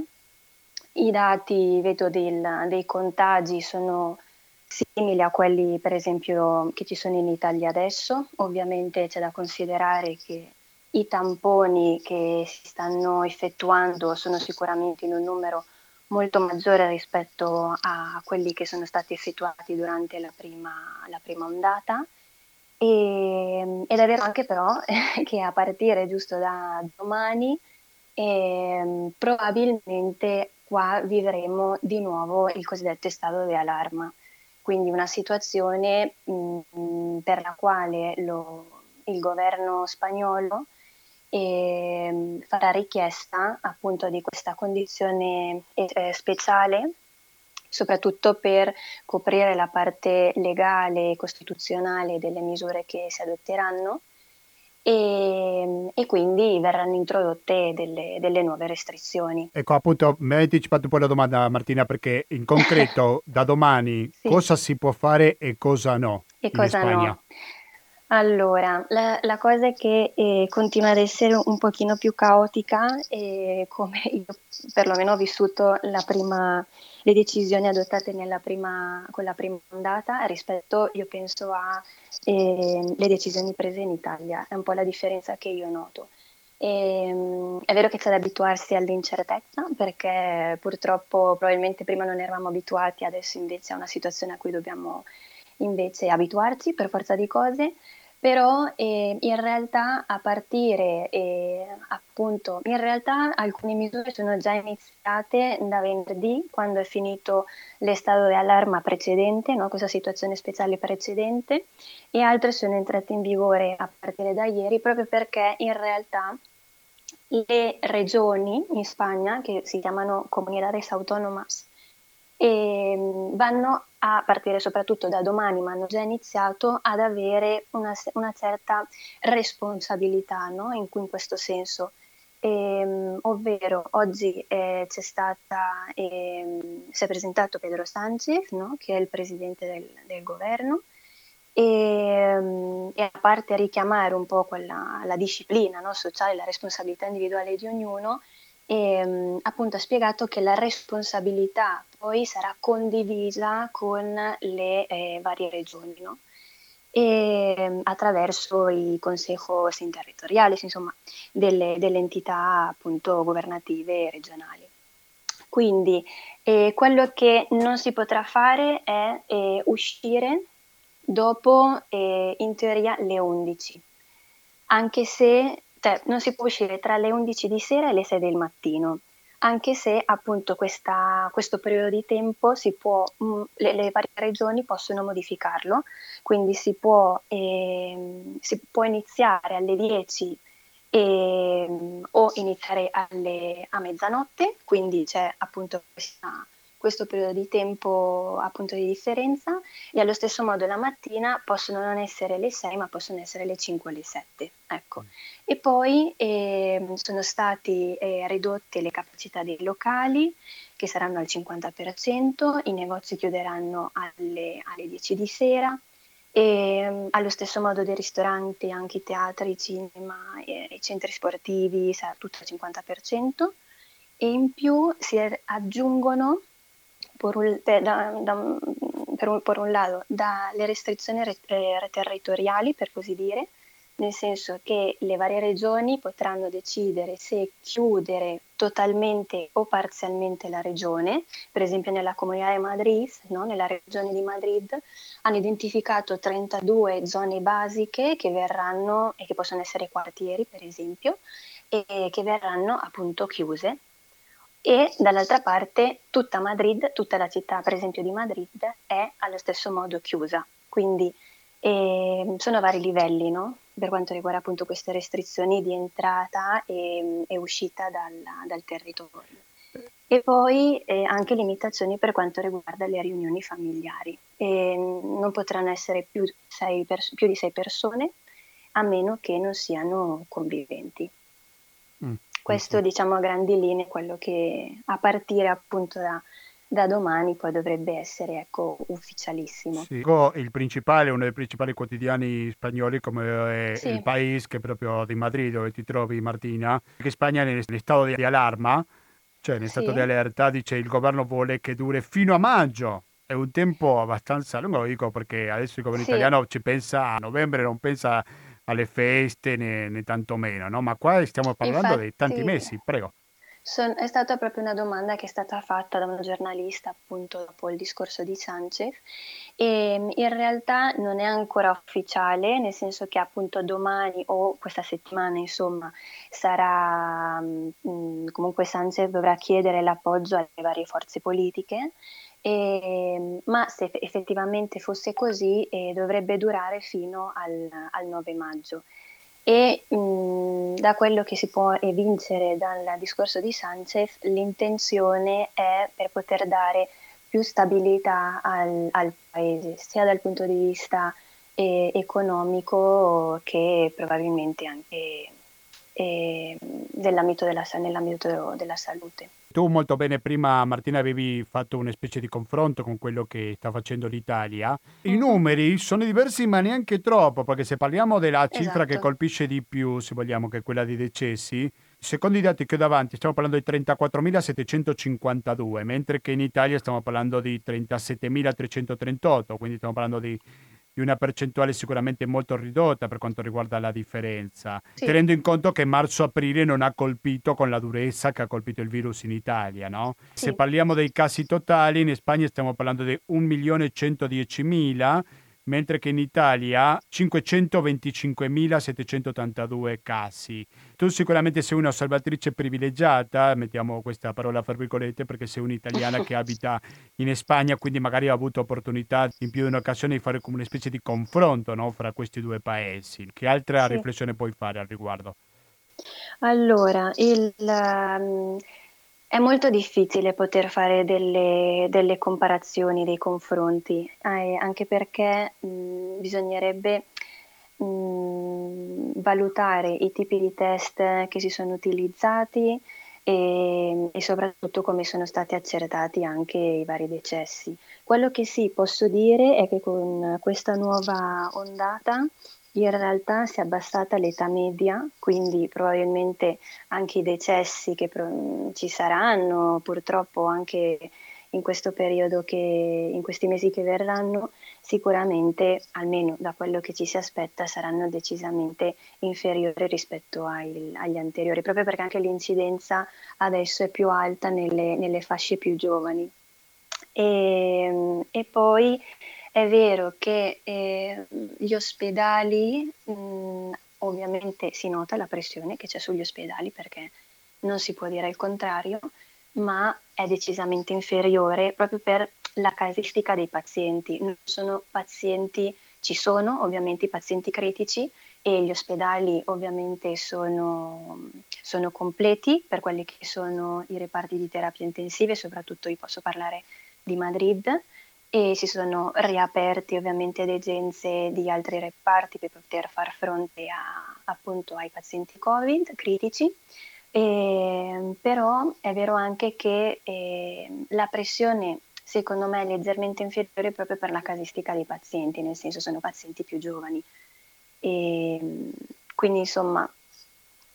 I dati, vedo, del, dei contagi sono simili a quelli per esempio che ci sono in Italia adesso, ovviamente c'è da considerare che i tamponi che si stanno effettuando sono sicuramente in un numero molto maggiore rispetto a quelli che sono stati effettuati durante la prima, la prima ondata. E, ed è vero anche però che a partire giusto da domani eh, probabilmente qua vivremo di nuovo il cosiddetto stato di allarma, quindi una situazione mh, per la quale lo, il governo spagnolo e mm, farà richiesta appunto di questa condizione eh, speciale soprattutto per coprire la parte legale e costituzionale delle misure che si adotteranno e, e quindi verranno introdotte delle, delle, nuove restrizioni. Ecco appunto mi hai anticipato un po' la domanda Martina perché in concreto da domani sì. cosa si può fare e cosa no e cosa Spagna? no? Allora, la, la cosa è che eh, continua ad essere un pochino più caotica e come io perlomeno ho vissuto prima, le decisioni adottate prima, con la prima ondata rispetto, io penso, alle eh, decisioni prese in Italia. È un po' la differenza che io noto. E, ehm, è vero che c'è da abituarsi all'incertezza perché purtroppo probabilmente prima non eravamo abituati, adesso invece è una situazione a cui dobbiamo invece abituarci per forza di cose, però eh, in realtà a partire eh, appunto, in realtà alcune misure sono già iniziate da venerdì quando è finito l'estate di allarma precedente, no? questa situazione speciale precedente, e altre sono entrate in vigore a partire da ieri proprio perché in realtà le regioni in Spagna, che si chiamano comunidades autónomas, e mm, vanno a partire soprattutto da domani, ma hanno già iniziato ad avere una, una certa responsabilità no? in, in, questo senso. E, mm, ovvero oggi eh, c'è stata, eh, si è presentato Pedro Sánchez, no? che è il presidente del, del governo, e, mm, e, a parte richiamare un po' quella, la disciplina no? sociale, la responsabilità individuale di ognuno, e, appunto ha spiegato che la responsabilità poi sarà condivisa con le eh, varie regioni, no? e, attraverso i consejos interterritoriali, insomma, delle, delle, entità appunto governative regionali. Quindi eh, quello che non si potrà fare è eh, uscire dopo, eh, in teoria, le 11, anche se cioè, non si può uscire tra le 11 di sera e le 6 del mattino, anche se appunto questa, questo periodo di tempo può, mh, mm, le, le, varie regioni possono modificarlo, quindi si può, eh, si può iniziare alle 10 e, o iniziare alle, a mezzanotte, quindi c'è appunto questa, questo periodo di tempo appunto di differenza e allo stesso modo la mattina possono non essere le 6 ma possono essere le 5 o le 7. Ecco. Mm. E poi eh, sono state eh, ridotte le capacità dei locali che saranno al 50%, i negozi chiuderanno alle, alle 10 di sera e um, allo stesso modo dei ristoranti, anche i teatri, i cinema, e, i centri sportivi sarà tutto al 50% e in più si aggiungono per un, per, da, da, per un, per un lato dalle restrizioni re, eh, territoriali per così dire nel senso che le varie regioni potranno decidere se chiudere totalmente o parzialmente la regione, per esempio nella Comunità di Madrid, no? nella regione di Madrid, hanno identificato 32 zone basiche che verranno e che possono essere quartieri per esempio, e che verranno appunto chiuse. E dall'altra parte tutta Madrid, tutta la città per esempio di Madrid è allo stesso modo chiusa. Quindi eh, sono vari livelli, no? Per quanto riguarda appunto queste restrizioni di entrata e, e uscita dal, dal, territorio. E poi eh, anche limitazioni per quanto riguarda le riunioni familiari. E non potranno essere più, pers- più, di sei persone a meno che non siano conviventi. Mm. Questo diciamo a grandi linee quello che a partire appunto da da domani poi dovrebbe essere ecco, ufficialissimo. Sì. Il principale, uno dei principali quotidiani spagnoli come sì. Il País, che è proprio di Madrid dove ti trovi Martina, che Spagna è in stato di allarma, cioè in stato sì. di allerta, dice il governo vuole che duri fino a maggio. È un tempo abbastanza lungo, lo dico perché adesso il governo sì. italiano ci pensa a novembre, non pensa alle feste né, né tanto meno, no? ma qua stiamo parlando Infatti... di tanti mesi, prego. Son, è stata proprio una domanda che è stata fatta da una giornalista appunto dopo il discorso di Sanchez. E in realtà non è ancora ufficiale, nel senso che appunto domani o questa settimana insomma sarà mh, mm, comunque Sanchez dovrà chiedere l'appoggio alle varie forze politiche. E, ma se effettivamente fosse così eh, dovrebbe durare fino al, al 9 maggio e mh, mm, da quello che si può evincere dal discorso di Sanchez, l'intenzione è per poter dare più stabilità al, al paese, sia dal punto di vista eh, economico che probabilmente anche eh, nell'ambito della, nell'ambito della salute. Tu molto bene prima Martina avevi fatto una specie di confronto con quello che sta facendo l'Italia. I mm-hmm. numeri sono diversi ma neanche troppo, perché se parliamo della cifra esatto. che colpisce di più, se vogliamo, che è quella dei decessi, secondo i dati che ho davanti stiamo parlando di 34.752, mentre che in Italia stiamo parlando di 37.338, quindi stiamo parlando di di una percentuale sicuramente molto ridotta per quanto riguarda la differenza, sì. tenendo in conto che marzo-aprile non ha colpito con la durezza che ha colpito il virus in Italia. No? Sì. Se parliamo dei casi totali, in Spagna stiamo parlando di 1.110.000 mentre che in Italia 525.782 casi. Tu sicuramente sei un'osservatrice privilegiata, mettiamo questa parola fra virgolette, perché sei un'italiana che abita in Spagna, quindi magari ha avuto opportunità in più di un'occasione di fare come una specie di confronto no, fra questi due paesi. Che altra sì. riflessione puoi fare al riguardo? Allora, il... Um è molto difficile poter fare delle, delle comparazioni, dei confronti, eh, anche perché mh, bisognerebbe mh, valutare i tipi di test che si sono utilizzati e, e, soprattutto come sono stati accertati anche i vari decessi. Quello che sì posso dire è che con questa nuova ondata in realtà si è abbassata l'età media, quindi probabilmente anche i decessi che ci saranno purtroppo anche in questo periodo che in questi mesi che verranno sicuramente almeno da quello che ci si aspetta saranno decisamente inferiori rispetto ai, agli anteriori proprio perché anche l'incidenza adesso è più alta nelle, nelle fasce più giovani. E, e poi è vero che eh, gli ospedali, mh, mm, ovviamente si nota la pressione che c'è sugli ospedali perché non si può dire il contrario, ma è decisamente inferiore proprio per la casistica dei pazienti. Non sono pazienti, ci sono ovviamente i pazienti critici e gli ospedali ovviamente sono, sono, completi per quelli che sono i reparti di terapia intensive, soprattutto io posso parlare di Madrid e si sono riaperti ovviamente degenze di altri reparti per poter far fronte a, appunto ai pazienti Covid critici. E, però è vero anche che eh, la pressione secondo me è leggermente inferiore proprio per la casistica dei pazienti, nel senso sono pazienti più giovani. E, quindi insomma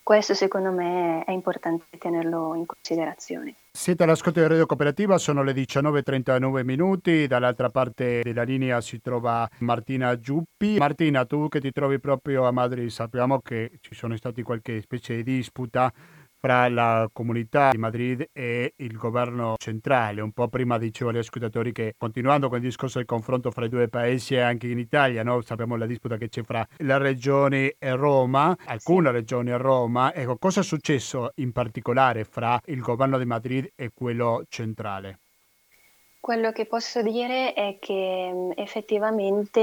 questo secondo me è importante tenerlo in considerazione. Siete all'ascolto di Radio Cooperativa, sono le 19.39 minuti, dall'altra parte della linea si trova Martina Giuppi. Martina, tu che ti trovi proprio a Madrid, sappiamo che ci sono stati qualche specie di disputa fra la comunità di Madrid e il governo centrale. Un po' prima dicevo agli ascoltatori che continuando con il discorso del confronto fra i due paesi e anche in Italia, no? sappiamo la disputa che c'è fra le regioni e Roma, alcune regioni e Roma. Ecco, cosa è successo in particolare fra il governo di Madrid e quello centrale? Quello che posso dire è che effettivamente,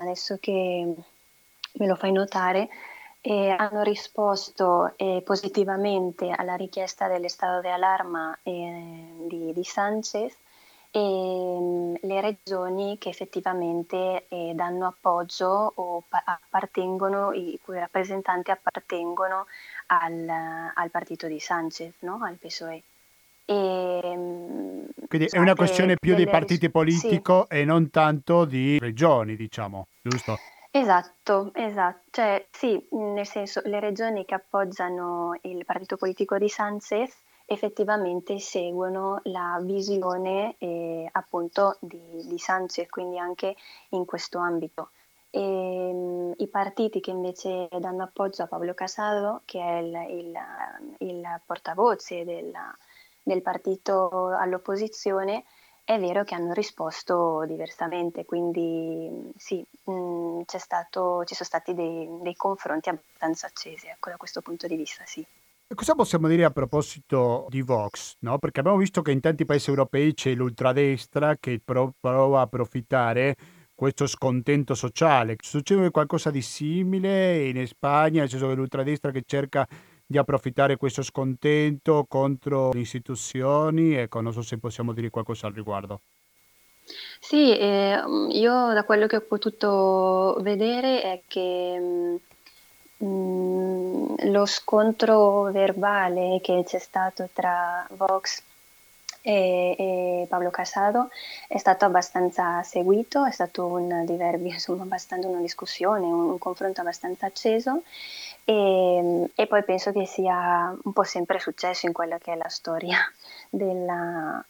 adesso che me lo fai notare, e hanno risposto eh, positivamente alla richiesta dell'estato di allarma eh, di, di, Sanchez e mm, le regioni che effettivamente eh, danno appoggio o pa- appartengono, i cui rappresentanti appartengono al, al partito di Sanchez, no? al PSOE. E, mm, Quindi è una questione più di partiti politico sì. e non tanto di regioni, diciamo, giusto? Esatto, esatto. Cioè, sì, nel senso, le regioni che appoggiano il partito politico di Sanchez effettivamente seguono la visione eh, appunto di, di, Sanchez, quindi anche in questo ambito. E, mh, I partiti che invece danno appoggio a Pablo Casado, che è il, il, il portavoce del, del partito all'opposizione, è vero che hanno risposto diversamente, quindi sì, mh, stato, ci sono stati dei, dei, confronti abbastanza accesi, ecco, da questo punto di vista, sì. Cosa possiamo dire a proposito di Vox? No? Perché abbiamo visto che in tanti paesi europei c'è l'ultradestra che prova a approfittare questo scontento sociale. Succede qualcosa di simile in Spagna, nel senso che l'ultradestra che cerca di approfittare questo scontento contro le istituzioni? Ecco, non so se possiamo dire qualcosa al riguardo. Sì, eh, io da quello che ho potuto vedere è che mh, mm, lo scontro verbale che c'è stato tra Vox e, e, Pablo Casado è stato abbastanza seguito, è stato un diverbio, insomma, abbastanza una discussione, un, un confronto abbastanza acceso e, e, poi penso che sia un po' sempre successo in quella che è la storia della,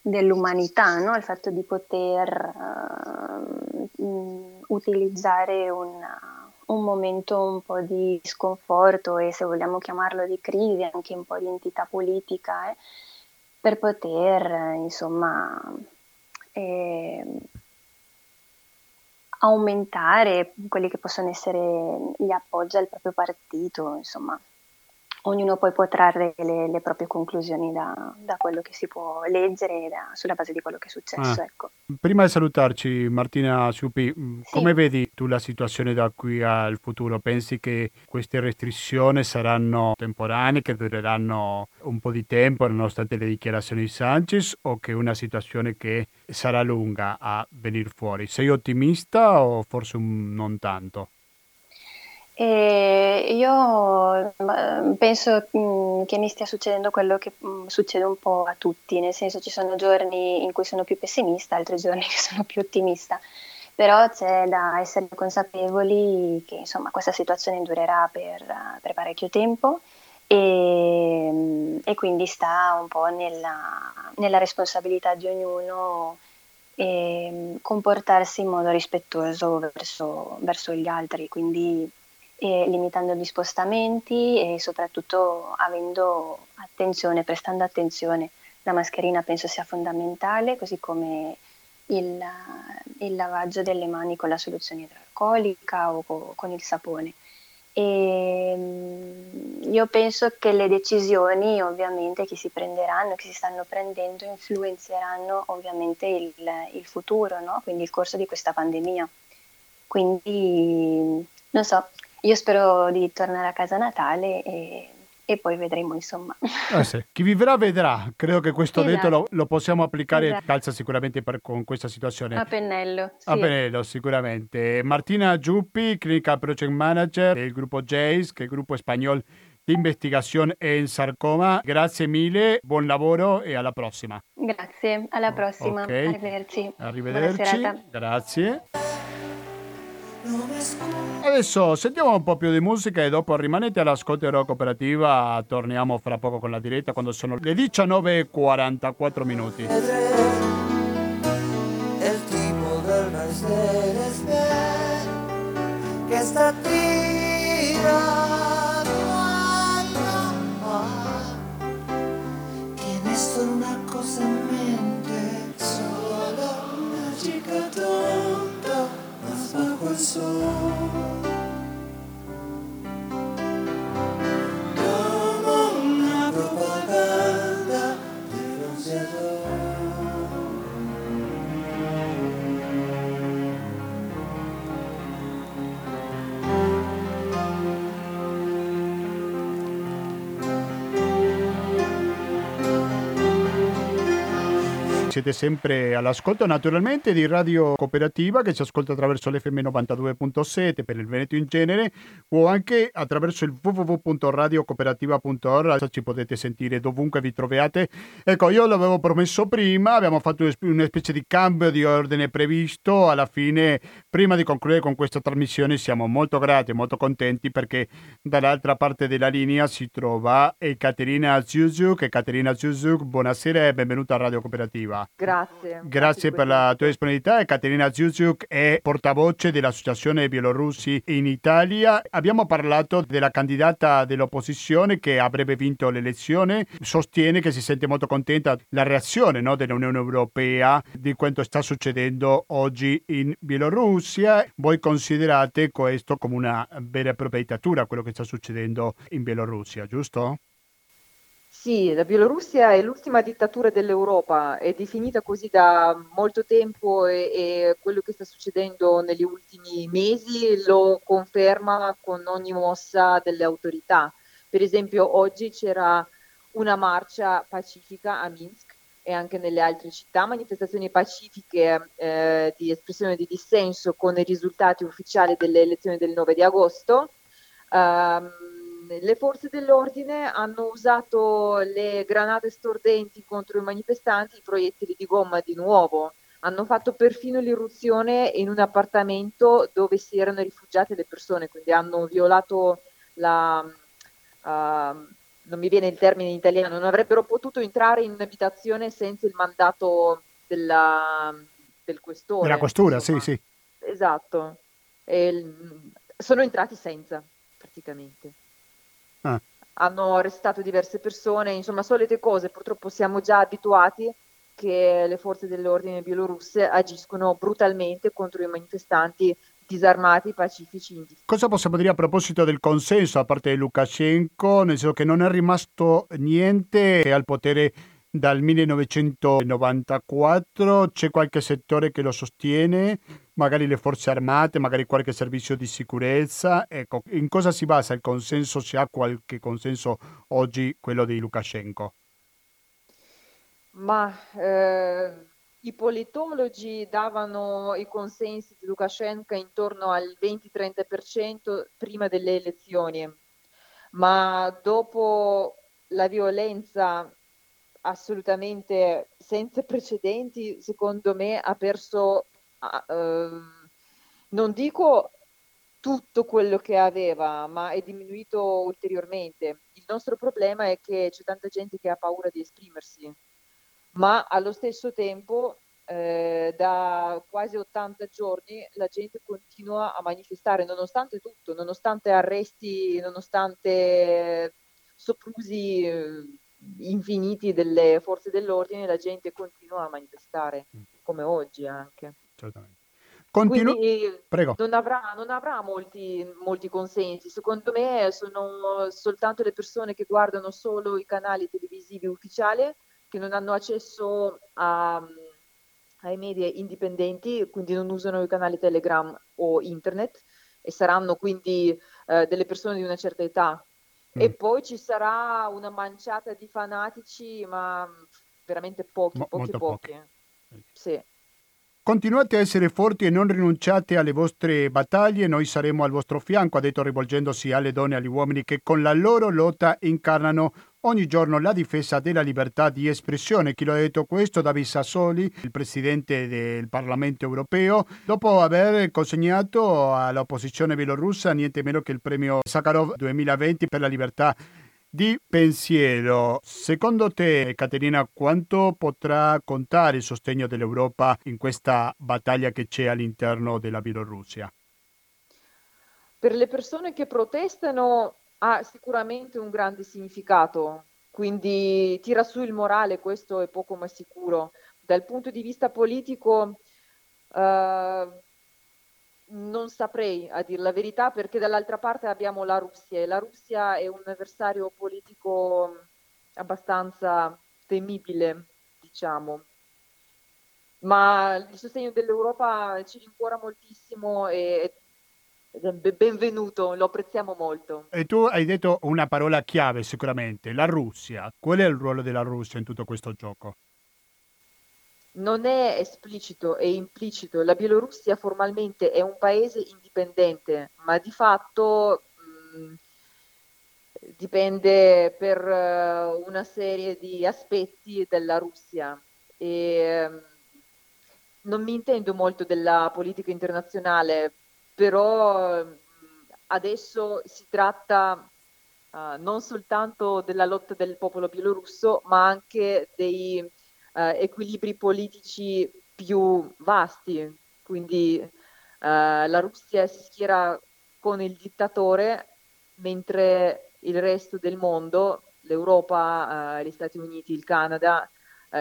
dell'umanità, no? il fatto di poter uh, utilizzare una, un momento un po' di sconforto e se vogliamo chiamarlo di crisi, anche un po' di entità politica, eh, per poter insomma eh, aumentare quelli che possono essere gli appoggi al proprio partito, insomma ognuno poi può trarre le, le proprie conclusioni da, da, quello che si può leggere da, sulla base di quello che è successo. Ah. Ecco. Prima di salutarci, Martina Supi, mm, sì. come vedi tu la situazione da qui al futuro? Pensi che queste restrizioni saranno temporanee, che dureranno un po' di tempo nonostante le dichiarazioni di Sanchez o che è una situazione che sarà lunga a venire fuori? Sei ottimista o forse un, non tanto? E io penso mm, che mi stia succedendo quello che mm, succede un po' a tutti, nel senso ci sono giorni in cui sono più pessimista, altri giorni che sono più ottimista, però c'è da essere consapevoli che insomma, questa situazione durerà per, per parecchio tempo e, mm, e, quindi sta un po' nella, nella responsabilità di ognuno e comportarsi in modo rispettoso verso, verso gli altri, quindi e limitando gli spostamenti e soprattutto avendo attenzione, prestando attenzione. La mascherina penso sia fondamentale, così come il, il lavaggio delle mani con la soluzione idroalcolica o co, con il sapone. E mm, io penso che le decisioni ovviamente che si prenderanno, che si stanno prendendo, influenzeranno ovviamente il, il futuro, no? quindi il corso di questa pandemia. Quindi non so, io spero di tornare a casa natale e e poi vedremo insomma. Eh sì. Chi vivrà vedrà, credo che questo esatto. detto lo, lo, possiamo applicare, esatto. calza sicuramente per, con questa situazione. A pennello. Sì. A pennello sicuramente. Martina Giuppi, Clinical Project Manager del gruppo JACE, che è il gruppo spagnolo di investigazione en sarcoma. Grazie mille, buon lavoro e alla prossima. Grazie, alla prossima. Okay. Arrivederci. Arrivederci. Grazie. Adesso sentiamo un po' più di musica e dopo rimanete all'ascolto della cooperativa, torniamo fra poco con la diretta quando sono le 19.44 minuti. Il tipo del che sta Tiene solo una cosa in mente, solo una más Siete sempre all'ascolto naturalmente di Radio Cooperativa che ci ascolta attraverso l'FM 92.7 per il Veneto in genere o anche attraverso il www.radiocooperativa.org ci potete sentire dovunque vi troviate. Ecco, io l'avevo promesso prima, abbiamo fatto una specie di cambio di ordine previsto, alla fine prima di concludere con questa trasmissione siamo molto grati molto contenti perché dall'altra parte della linea si trova Caterina Zuzuk. Caterina Zuzuk, buonasera e benvenuta a Radio Cooperativa. Grazie. Grazie per la tua disponibilità. Caterina Ziuziuk è portavoce dell'Associazione Bielorussi in Italia. Abbiamo parlato della candidata dell'opposizione che avrebbe vinto l'elezione. Sostiene che si sente molto contenta della reazione no, dell'Unione Europea di quanto sta succedendo oggi in Bielorussia. Voi considerate questo come una vera e propria dittatura, quello che sta succedendo in Bielorussia, giusto? Sì, la Bielorussia è l'ultima dittatura dell'Europa, è definita così da molto tempo e, e, quello che sta succedendo negli ultimi mesi lo conferma con ogni mossa delle autorità. Per esempio oggi c'era una marcia pacifica a Minsk e anche nelle altre città, manifestazioni pacifiche eh, di espressione di dissenso con i risultati ufficiali delle elezioni del 9 di agosto. Um, le forze dell'ordine hanno usato le granate stordenti contro i manifestanti, i proiettili di gomma di nuovo. Hanno fatto perfino l'irruzione in un appartamento dove si erano rifugiate le persone, quindi hanno violato la... Uh, non mi viene il termine in italiano, non avrebbero potuto entrare in un'abitazione senza il mandato della, del questore. Della questura, insomma. sì, sì. Esatto. E, sono entrati senza, praticamente. Ah. Hanno arrestato diverse persone, insomma, solite cose. Purtroppo siamo già abituati che le forze dell'ordine bielorusse agiscono brutalmente contro i manifestanti disarmati, pacifici. Indifesi. Cosa possiamo dire a proposito del consenso a parte di Lukashenko, nel senso che non è rimasto niente al potere dal 1994, c'è qualche settore che lo sostiene, magari le forze armate, magari qualche servizio di sicurezza. Ecco, in cosa si basa il consenso? Se ha qualche consenso oggi quello di Lukashenko? Ma eh, i politologi davano i consensi di Lukashenko intorno al 20-30% prima delle elezioni, ma dopo la violenza assolutamente senza precedenti, secondo me ha perso uh, non dico tutto quello che aveva, ma è diminuito ulteriormente. Il nostro problema è che c'è tanta gente che ha paura di esprimersi, ma allo stesso tempo eh, da quasi 80 giorni la gente continua a manifestare nonostante tutto, nonostante arresti, nonostante soprusi eh, infiniti delle forze dell'ordine, la gente continua a manifestare, mm. come oggi anche certamente. Continu- Prego. Non avrà, non avrà molti, molti, consensi. Secondo me sono soltanto le persone che guardano solo i canali televisivi ufficiali, che non hanno accesso a, ai media indipendenti, quindi non usano i canali Telegram o internet e saranno quindi eh, delle persone di una certa età. Mm. E poi ci sarà una manciata di fanatici, ma veramente pochi, Mo- pochi, pochi. pochi. Sì. Continuate a essere forti e non rinunciate alle vostre battaglie, noi saremo al vostro fianco, ha detto rivolgendosi alle donne e agli uomini che con la loro lotta incarnano ogni giorno la difesa della libertà di espressione. Chi lo ha detto questo? David Sassoli, il presidente del Parlamento europeo, dopo aver consegnato all'opposizione bielorussa niente meno che il premio Sakharov 2020 per la libertà di pensiero. Secondo te, Caterina, quanto potrà contare il sostegno dell'Europa in questa battaglia che c'è all'interno della Bielorussia? Per le persone che protestano ha sicuramente un grande significato, quindi tira su il morale, questo è poco ma sicuro. Dal punto di vista politico, eh, non saprei a dire la verità perché dall'altra parte abbiamo la Russia e la Russia è un avversario politico abbastanza temibile, diciamo. Ma il sostegno dell'Europa ci rincuora moltissimo e benvenuto, lo apprezziamo molto. E tu hai detto una parola chiave sicuramente, la Russia. Qual è il ruolo della Russia in tutto questo gioco? non è esplicito e implicito. La Bielorussia formalmente è un paese indipendente, ma di fatto mh, dipende per uh, una serie di aspetti dalla Russia. E, um, non mi intendo molto della politica internazionale, però um, adesso si tratta uh, non soltanto della lotta del popolo bielorusso, ma anche dei eh, equilibri politici più vasti, quindi eh, la Russia si schiera con il dittatore mentre il resto del mondo, l'Europa, gli Stati Uniti, il Canada,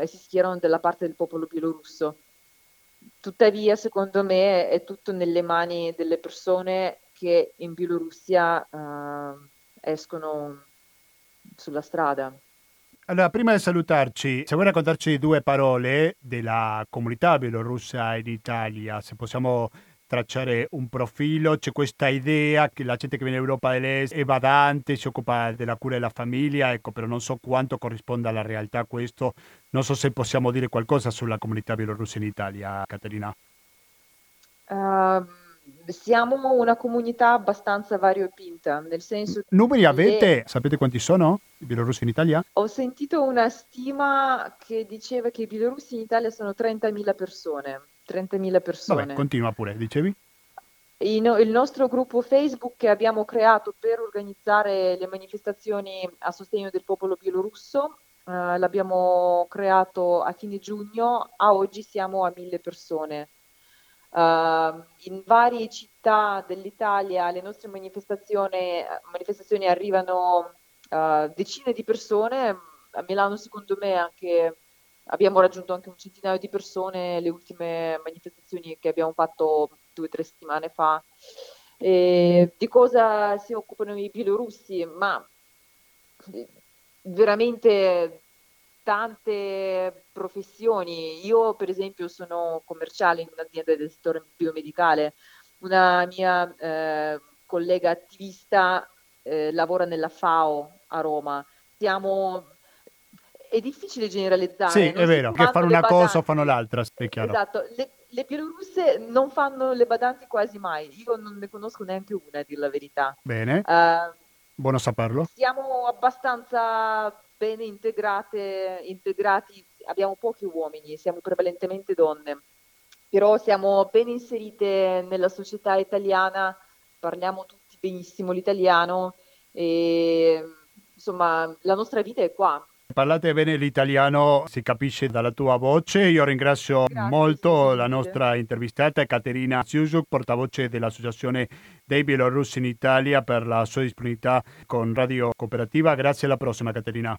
si schierano dalla parte del popolo bielorusso. Tuttavia, secondo me, è tutto nelle mani delle persone che in Bielorussia eh, escono sulla strada. Allora, prima di salutarci, se vuoi raccontarci due parole della comunità bielorussa in Italia, se possiamo tracciare un profilo, c'è questa idea che la gente che viene in Europa è badante, si occupa della cura della famiglia, ecco, però non so quanto corrisponda alla realtà questo, non so se possiamo dire qualcosa sulla comunità bielorussa in Italia, Caterina. Uh, siamo una comunità abbastanza variopinta, nel senso Numeri avete? Sapete quanti sono i bielorussi in Italia? Ho sentito una stima che diceva che i bielorussi in Italia sono 30.000 persone. 30.000 persone. Vabbè, continua pure, dicevi? il nostro gruppo Facebook che abbiamo creato per organizzare le manifestazioni a sostegno del popolo bielorusso, eh, l'abbiamo creato a fine giugno, a oggi siamo a mille persone. Uh, in varie città dell'Italia le nostre manifestazioni, manifestazioni arrivano uh, decine di persone, a Milano secondo me anche, abbiamo raggiunto anche un centinaio di persone le ultime manifestazioni che abbiamo fatto due o tre settimane fa. E di cosa si occupano i bielorussi? Ma veramente tante professioni. Io, per esempio, sono commerciale in un'azienda del settore biomedicale. Una mia eh, collega attivista eh, lavora nella FAO a Roma. Siamo è difficile generalizzare. Sì, è vero, che fanno una badanti. cosa o fanno l'altra, è chiaro. Esatto, le, le bielorusse non fanno le badanti quasi mai, io non ne conosco neanche una, a dir la verità. Bene, uh, buono saperlo. Siamo abbastanza bene integrate, integrati, abbiamo pochi uomini, siamo prevalentemente donne, però siamo ben inserite nella società italiana, parliamo tutti benissimo l'italiano e insomma la nostra vita è qua. Parlate bene l'italiano, si capisce dalla tua voce. Io ringrazio Grazie, molto la nostra intervistata Caterina Ziusuk, portavoce dell'Associazione dei Bielorussi in Italia, per la sua disponibilità con Radio Cooperativa. Grazie, alla prossima Caterina.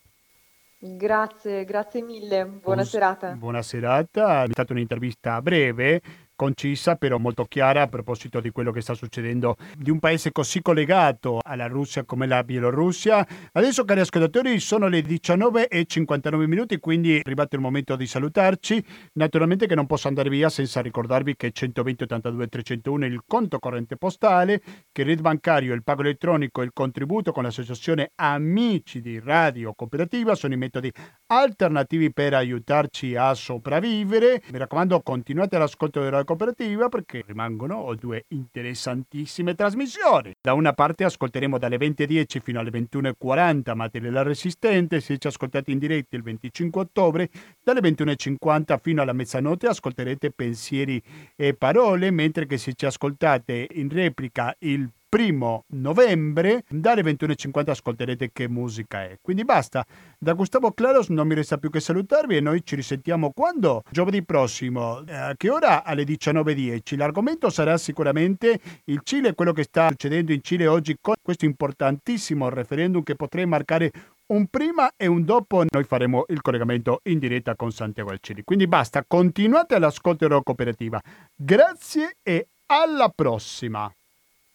Grazie, grazie mille, buona Buon, serata. Buona serata, è stata un'intervista breve concisa però molto chiara a proposito di quello che sta succedendo di un paese così collegato alla Russia come la Bielorussia. Adesso cari ascoltatori sono le 19 e 59 minuti, quindi è arrivato il momento di salutarci. Naturalmente che non posso andare via senza ricordarvi che 120 82 301 è il conto corrente postale, che il RID bancario, il pago elettronico e il contributo con l'associazione Amici di Radio Cooperativa sono i metodi alternativi per aiutarci a sopravvivere. Mi raccomando, continuate all'ascolto della cooperativa perché rimangono due interessantissime trasmissioni. Da una parte ascolteremo dalle 20.10 fino alle 21.40 Materiale Resistente, se ci ascoltate in diretta il 25 ottobre, dalle 21.50 fino alla mezzanotte ascolterete pensieri e parole, mentre che se ci ascoltate in replica il primo novembre dalle 21.50 ascolterete che musica è. Quindi basta, da Gustavo Claros non mi resta più che salutarvi e noi ci risentiamo quando? Giovedì prossimo, eh, a che ora? Alle 19.10. L'argomento sarà sicuramente il Cile, quello che sta succedendo in Cile oggi con questo importantissimo referendum che potrei marcare un prima e un dopo noi faremo il collegamento in diretta con Santiago Alcini. Quindi basta, continuate all'ascolto della cooperativa. Grazie e alla prossima!